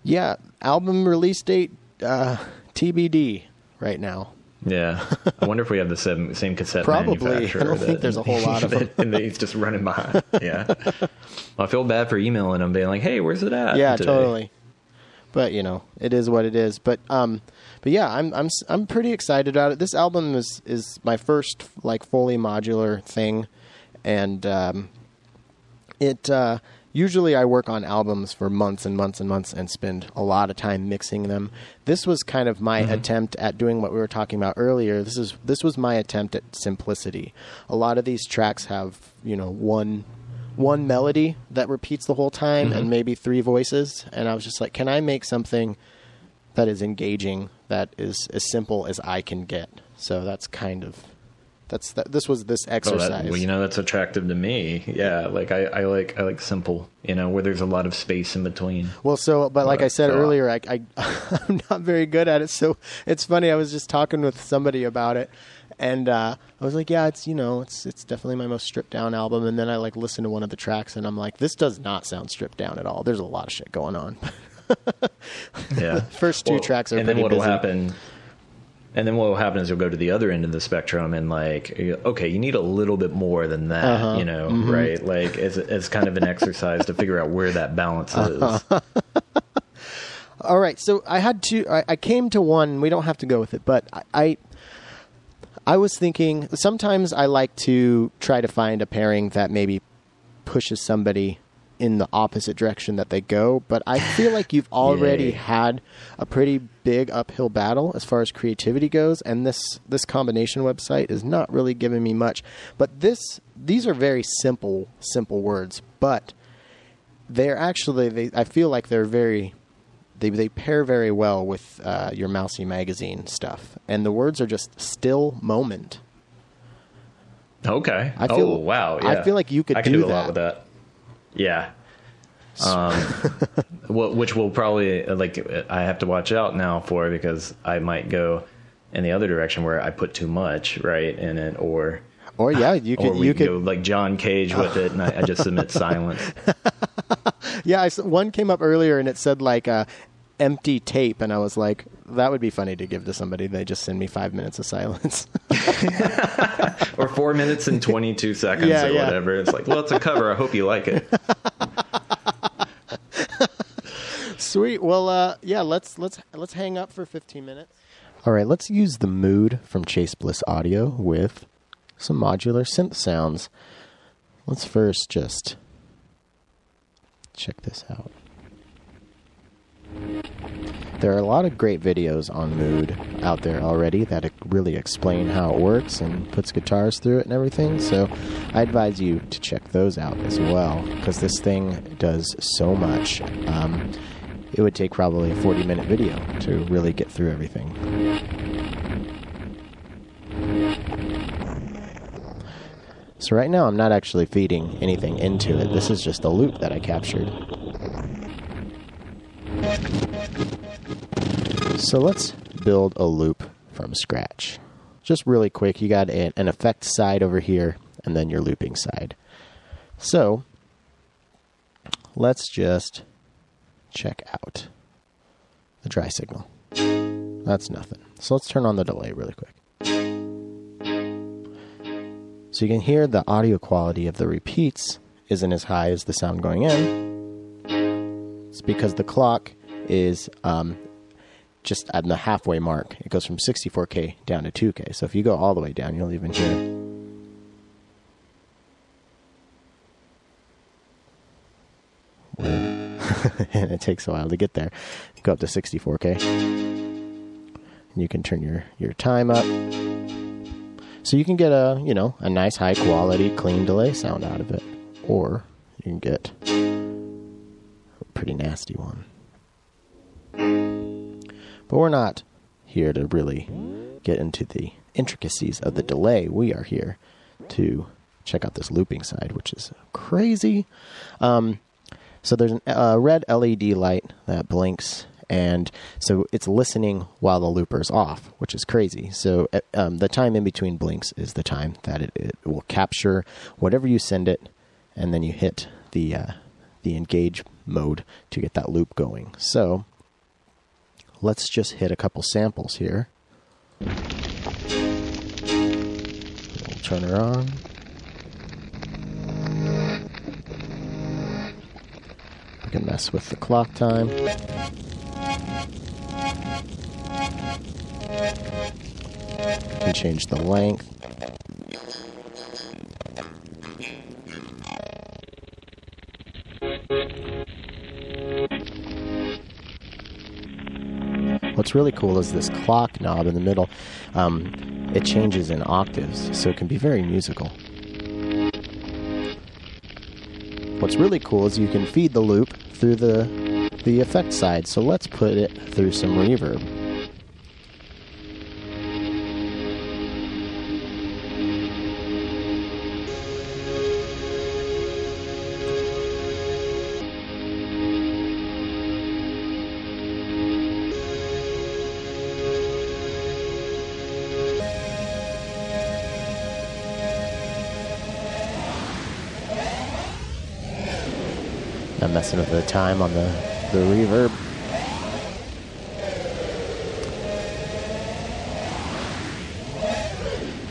yeah, album release date uh, TBD right now. Yeah, I wonder if we have the same, same cassette Probably. manufacturer. I don't think there's a whole lot of them. and he's just running behind. Yeah, well, I feel bad for emailing him, being like, "Hey, where's it at?" yeah, today?" totally. But you know, it is what it is. But um, but yeah, I'm I'm I'm pretty excited about it. This album is is my first like fully modular thing, and um, it uh, usually I work on albums for months and months and months and spend a lot of time mixing them. This was kind of my attempt at doing what we were talking about earlier. This is this was my attempt at simplicity. A lot of these tracks have you know one one melody that repeats the whole time and mm-hmm. maybe three voices and I was just like can I make something that is engaging that is as simple as I can get. So that's kind of that's that, this was this Oh, exercise. that, well, you know that's attractive to me. Yeah, like I, I like I like simple. You know, where there's a lot of space in between. Well, so, but like I said so- uh, earlier, I, I, I'm not very good at it. So it's funny. I was just talking with somebody about it, and uh, I was like, "Yeah, it's you know, it's it's definitely my most stripped down album." And then I like listened to one of the tracks, and I'm like, "This does not sound stripped down at all. There's a lot of shit going on." Yeah, First two tracks are and then what'll happen. And then what will happen is you'll go to the other end of the spectrum and like, okay, you need a little bit more than that, Uh-huh. you know, Mm-hmm. right? Like, as as kind of an exercise to figure out where that balance is. Uh-huh. All right, so I had to. I, I came to one. We don't have to go with it, but I, I, I was thinking. Sometimes I like to try to find a pairing that maybe pushes somebody in the opposite direction that they go. But I feel like you've already Yay. had a pretty big uphill battle as far as creativity goes, and this this combination website is not really giving me much. But this these are very simple simple words, but they're actually they I feel like they're very they they pair very well with uh, your Mousy magazine stuff, and the words are just still moment. Okay. I feel- oh wow. I feel like you could I can do do, a that. lot with that. Yeah. Um, wh- which will probably uh, like I have to watch out now for because I might go in the other direction where I put too much right in it, or Or yeah, you could you could go like John Cage with it, and I, I just submit silence. yeah. I one came up earlier and it said like uh, empty tape, and I was like, that would be funny to give to somebody. They just send me five minutes of silence. or four minutes and 22 seconds Yeah, or yeah. whatever. It's like, well, it's a cover. I hope you like it. Sweet. Well, uh, yeah. Let's let's let's hang up for fifteen minutes. All right. Let's use the mood from Chase Bliss Audio with some modular synth sounds. Let's first just check this out. There are a lot of great videos on Mood out there already that really explain how it works and puts guitars through it and everything. So I advise you to check those out as well because this thing does so much. Um, it would take probably a 40 minute video to really get through everything. So right now I'm not actually feeding anything into it. This is just a loop that I captured. So let's build a loop from scratch. Just really quick, you got an effect side over here and then your looping side. So let's just check out the dry signal. That's nothing. So let's turn on the delay really quick. So you can hear the audio quality of the repeats isn't as high as the sound going in. It's because the clock is um, just at the halfway mark. It goes from 64K down to 2K. So if you go all the way down, you'll even hear. and it takes a while to get there. Go up to 64K. And You can turn your, your time up. So you can get a, you know, a nice high quality clean delay sound out of it. Or you can get a pretty nasty one. But we're not here to really get into the intricacies of the delay. We are here to check out this looping side, which is crazy. Um, so there's a uh, red LED light that blinks, and so it's listening while the looper's off, which is crazy. So uh, um, the time in between blinks is the time that it, it, will capture whatever you send it, and then you hit the uh, the engage mode to get that loop going. So let's just hit a couple samples here. We'll turn her on. We can mess with the clock time. We can change the length. What's really cool is this clock knob in the middle. Um, it changes in octaves, so it can be very musical. What's really cool is you can feed the loop through the the effect side. So let's put it through some reverb. I'm messing with the time on the, the reverb.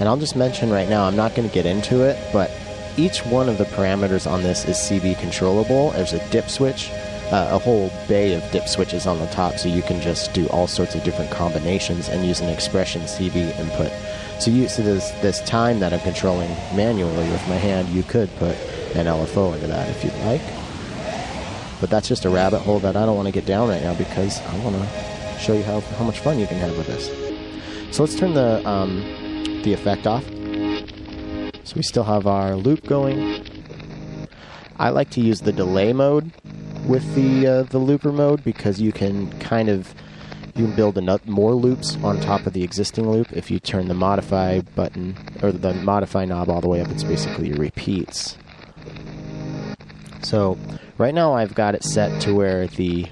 And I'll just mention right now, I'm not going to get into it, but each one of the parameters on this is CV controllable. There's a dip switch, uh, a whole bay of dip switches on the top, so you can just do all sorts of different combinations and use an expression CV input. So you so this this time that I'm controlling manually with my hand, you could put an LFO into that if you'd like. But that's just a rabbit hole that I don't want to get down right now because I want to show you how, how much fun you can have with this. So let's turn the um, the effect off. So we still have our loop going. I like to use the delay mode with the uh, the looper mode because you can kind of you can build enough more loops on top of the existing loop if you turn the modify button or the modify knob all the way up. It's basically your repeats. So right now I've got it set to where the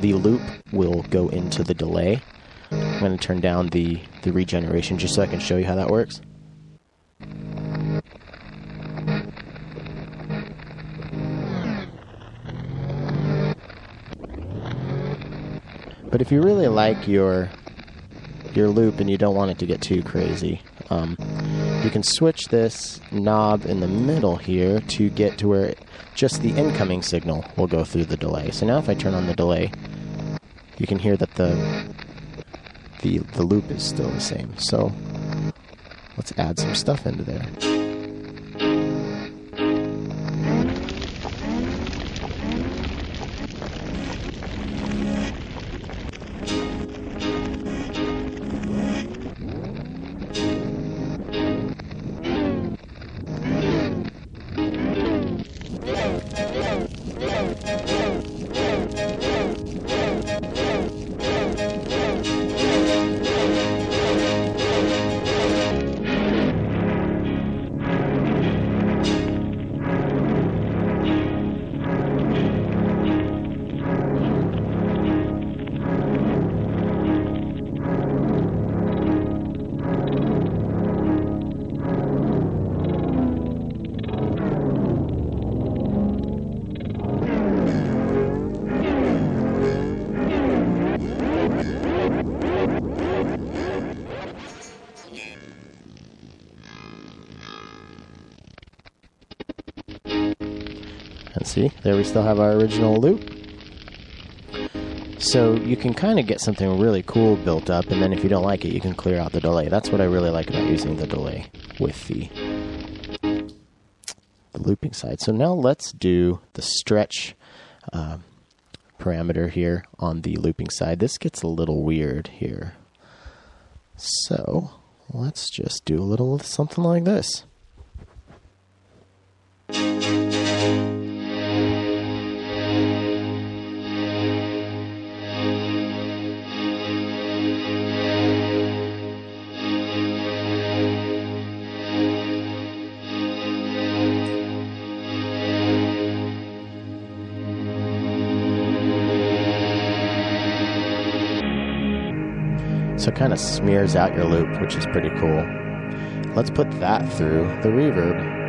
the loop will go into the delay. I'm going to turn down the, the regeneration just so I can show you how that works. But if you really like your your loop and you don't want it to get too crazy, um, you can switch this knob in the middle here to get to where just the incoming signal will go through the delay. So now if I turn on the delay, you can hear that the the the loop is still the same. So let's add some stuff into there. Still have our original loop. So you can kind of get something really cool built up, and then if you don't like it, you can clear out the delay. That's what I really like about using the delay with the, the looping side. So now let's do the stretch uh, parameter here on the looping side. This gets a little weird here. So let's just do a little something like this. So it kind of smears out your loop, which is pretty cool. Let's put that through the reverb.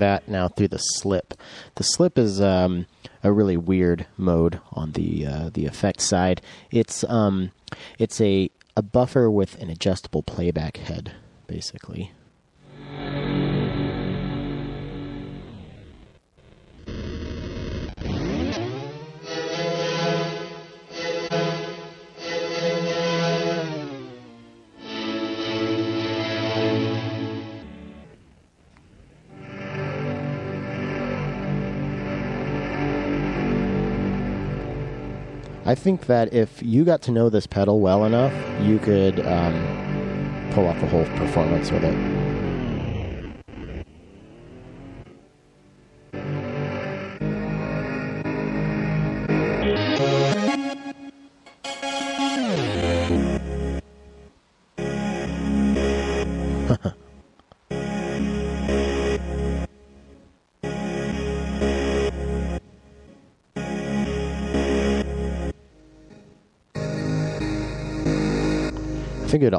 That now through the slip. The slip is um, a really weird mode on the uh, the effect side. It's um, it's a a buffer with an adjustable playback head, basically. Think that if you got to know this pedal well enough, you could um, pull off a whole performance with it.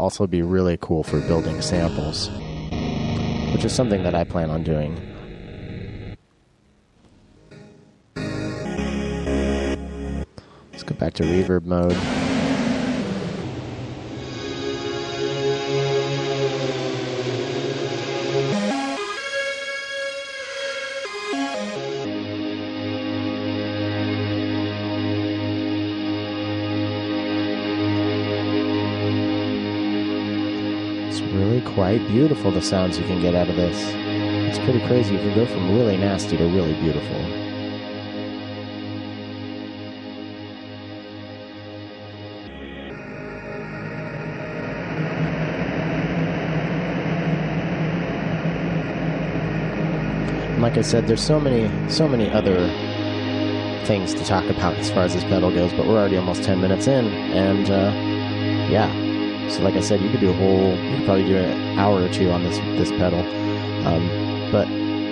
Also be really cool for building samples, which is something that I plan on doing. Let's go back to reverb mode. Quite beautiful the sounds you can get out of this. It's pretty crazy. You can go from really nasty to really beautiful. Like I said, there's so many, so many other things to talk about as far as this pedal goes, but we're already almost 10 minutes in, and uh, yeah. So, like I said, you could do a whole, you could probably do an hour or two on this this pedal. Um, but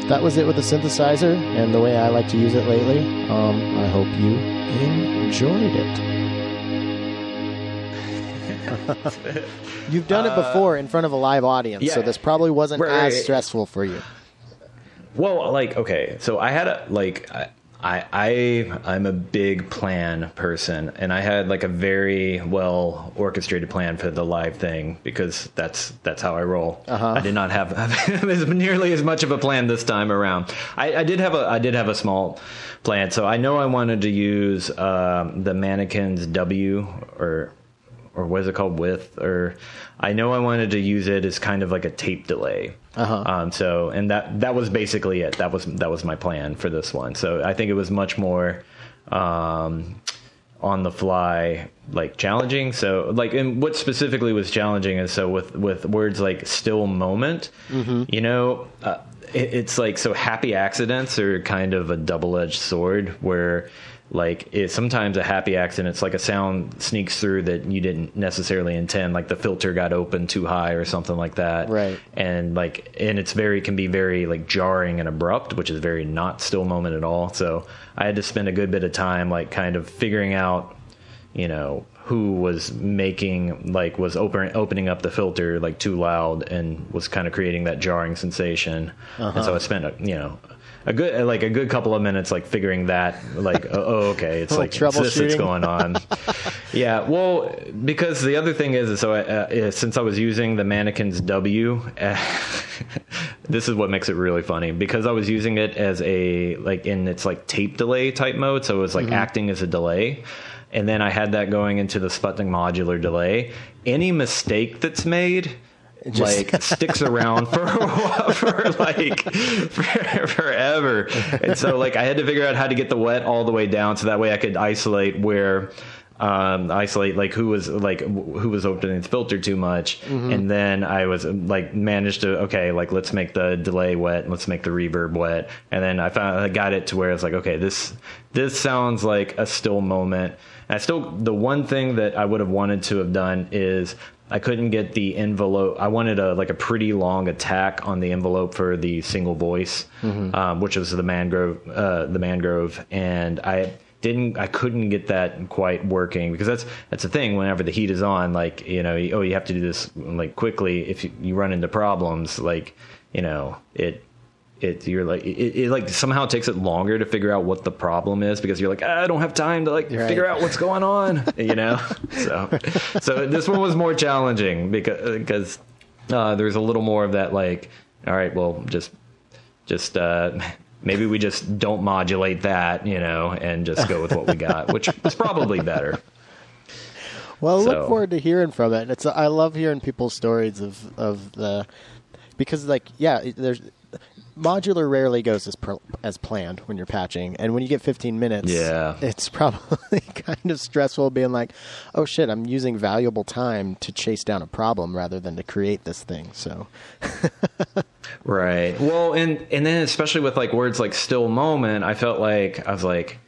that was it with the synthesizer and the way I like to use it lately. Um, I hope you enjoyed it. You've done it before in front of a live audience, so this probably wasn't Right. as stressful for you. Well, like okay, so I had a like I I I'm a big plan person, and I had like a very well orchestrated plan for the live thing because that's that's how I roll. Uh-huh. I did not have as nearly as much of a plan this time around. I, I did have a I did have a small plan, so I know I wanted to use um, the mannequins W or or what is it called with or I know I wanted to use it as kind of like a tape delay. Uh-huh. Um, so and that that was basically it. That was that was my plan for this one. So I think it was much more um, on the fly, like challenging. So like and what specifically was challenging is so with with words like still moment, you know. Uh, it, it's like so happy accidents are kind of a double-edged sword where like it, sometimes a happy accident it's like a sound sneaks through that you didn't necessarily intend like the filter got open too high or something like that Right. and like and it's very can be very like jarring and abrupt which is very not still moment at all so i had to spend a good bit of time like kind of figuring out you know who was making like was open, opening up the filter like too loud and was kind of creating that jarring sensation. And so uh-huh. I spent a, you know a good like a good couple of minutes like figuring that like oh, oh okay it's Like it's this that's going on. yeah, well because the other thing is so I, uh, since I was using the mannequins W. Uh, this is what makes it really funny because I was using it as a like in its like tape delay type mode, so it was like Mm-hmm. acting as a delay. And then I had that going into the Sputnik modular delay. Any mistake that's made just- like sticks around for for like for, forever. And so like I had to figure out how to get the wet all the way down so that way I could isolate where um, isolate like who was like who was opening the filter too much, and then I was like managed to okay like let's make the delay wet, let's make the reverb wet, and then I found I got it to where it's like okay this this sounds like a still moment. And I still the one thing that I would have wanted to have done is I couldn't get the envelope. I wanted a like a pretty long attack on the envelope for the single voice, um, which was the mangrove, uh, the mangrove, and I didn't. I couldn't get that quite working because that's that's the thing. Whenever the heat is on, like you know, oh, you have to do this like quickly. If you, you run into problems, like you know, it it you're like it, it like somehow takes it longer to figure out what the problem is because you're like "Ah, I don't have time to like Right. figure out what's going on you know so so this one was more challenging because because uh, there's a little more of that like all right well just just uh maybe we just don't modulate that you know and just go with what we got which is probably better Well, I look forward to hearing from it. It's I love hearing people's stories of of the because like yeah, there's modular rarely goes as pro, as planned when you're patching, and when you get 15 minutes, Yeah. it's probably kind of stressful being like, oh shit, I'm using valuable time to chase down a problem rather than to create this thing. So Right. Well, and and then especially with like words like still moment, I felt like I was like,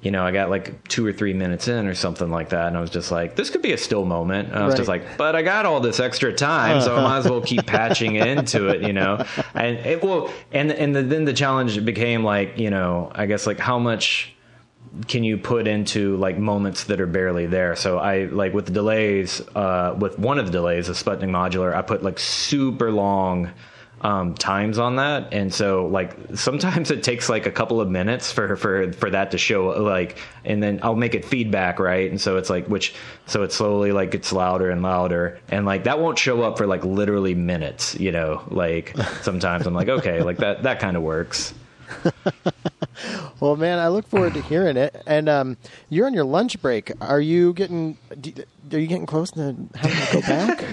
you know, I got like two or three minutes in or something like that, and I was just like, this could be a still moment. And I was just like, but I got all this extra time, so I might as well keep patching into it, you know. And it well, and and the, then the challenge became like, you know, I guess like how much can you put into like moments that are barely there? So I like with the delays, uh, with one of the delays, the Sputnik modular, I put like super long um, times on that, and so like sometimes it takes like a couple of minutes for for for that to show like, and then I'll make it feedback right, and so it's like which so it slowly like gets louder and louder, and like that won't show up for like literally minutes, you know, like sometimes I'm like okay, like that that kind of works. Well, man, I look forward to hearing it. And um, you're on your lunch break. Are you getting? do- Are you getting close to having to go back?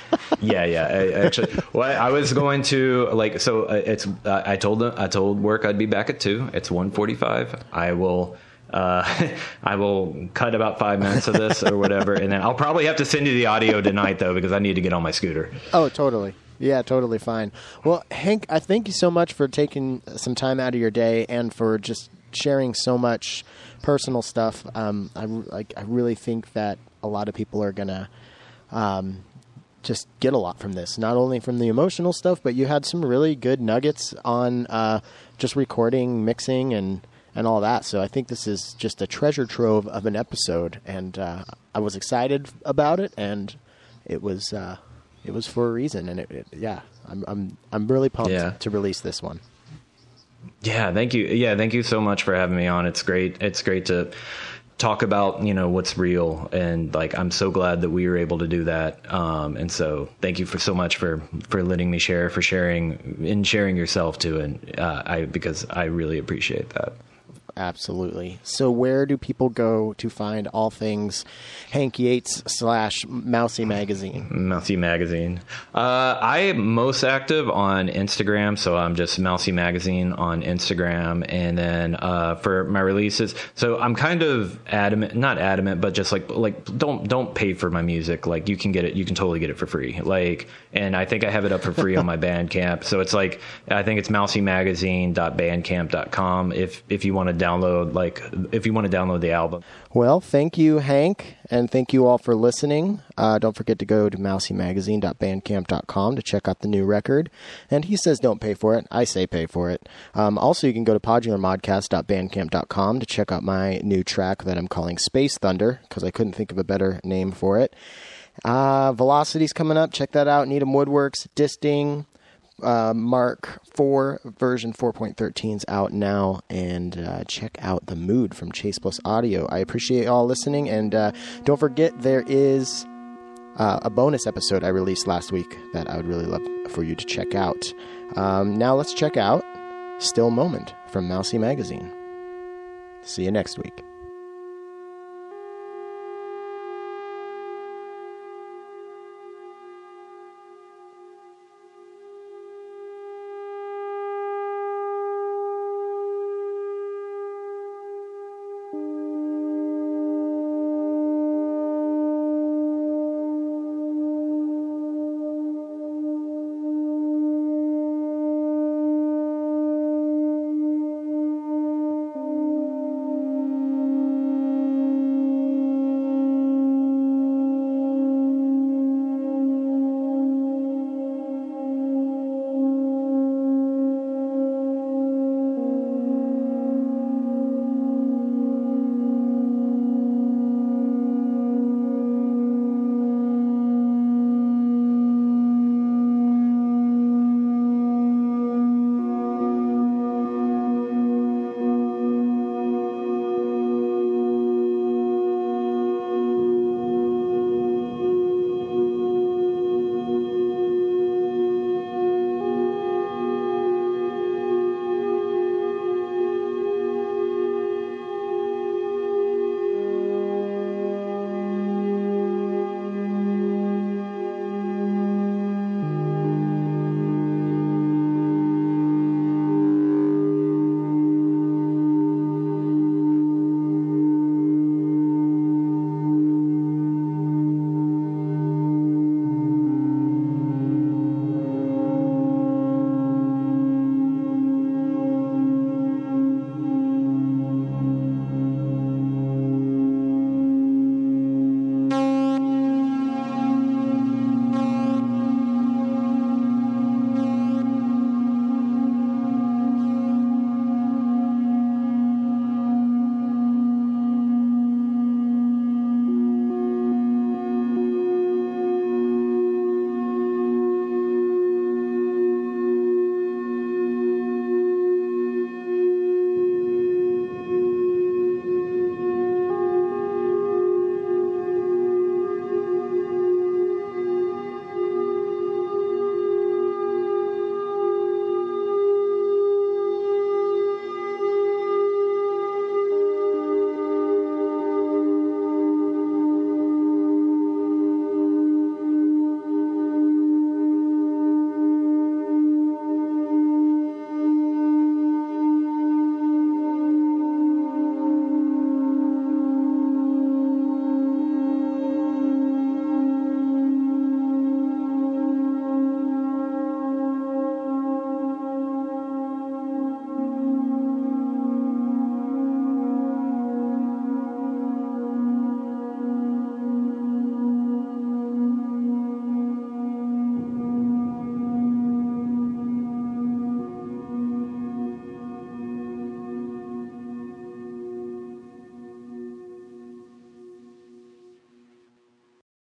Yeah, yeah. I, actually, well, I was going to like so. Uh, it's uh, I told them I told work I'd be back at two. It's one forty five. I will. Uh, I will cut about five minutes of this or whatever, and then I'll probably have to send you the audio tonight though because I need to get on my scooter. oh, totally. Yeah, totally fine. Well, Hank, I thank you so much for taking some time out of your day and for just sharing so much personal stuff. Um, I like. I really think that a lot of people are gonna um, just get a lot from this. Not only from the emotional stuff, but you had some really good nuggets on uh, just recording, mixing, and and all that. So I think this is just a treasure trove of an episode, and uh, I was excited about it, and it was uh, it was for a reason, and it, it yeah, I'm I'm I'm really pumped Yeah. to release this one. Yeah, thank you. Yeah, thank you so much for having me on. It's great. It's great to talk about you know what's real and like I'm so glad that we were able to do that. Um, and so thank you for so much for for letting me share, for sharing and sharing yourself too. And uh, I because I really appreciate that. Absolutely. So, where do people go to find all things Hank Yates slash Mousy Magazine? Mousy Magazine. Uh, I am most active on Instagram, so I'm just Mousy Magazine on Instagram. And then uh, for my releases, so I'm kind of adamant, not adamant, but just like like don't don't pay for my music. Like you can get it, you can totally get it for free. Like, and I think I have it up for free on my Bandcamp. So it's like I think it's mousymagazine.bandcamp.com if if you want to download like if you want to download the album. Well, thank you, Hank, and thank you all for listening. Uh, don't forget to go to mousymagazine.bandcamp.com to check out the new record. And he says don't pay for it. I say pay for it. Um, also, you can go to podularmodcast.bandcamp.com to check out my new track that I'm calling Space Thunder because I couldn't think of a better name for it. Uh, Velocity's coming up. Check that out. Needham Woodworks, Disting, uh, Mark 4 version 4.13 is out now, and uh, check out the mood from Chase Bliss Audio. I appreciate y'all listening, and uh, don't forget there is uh, a bonus episode I released last week that I would really love for you to check out. Um, now let's check out Still Moment from Mousy Magazine. See you next week.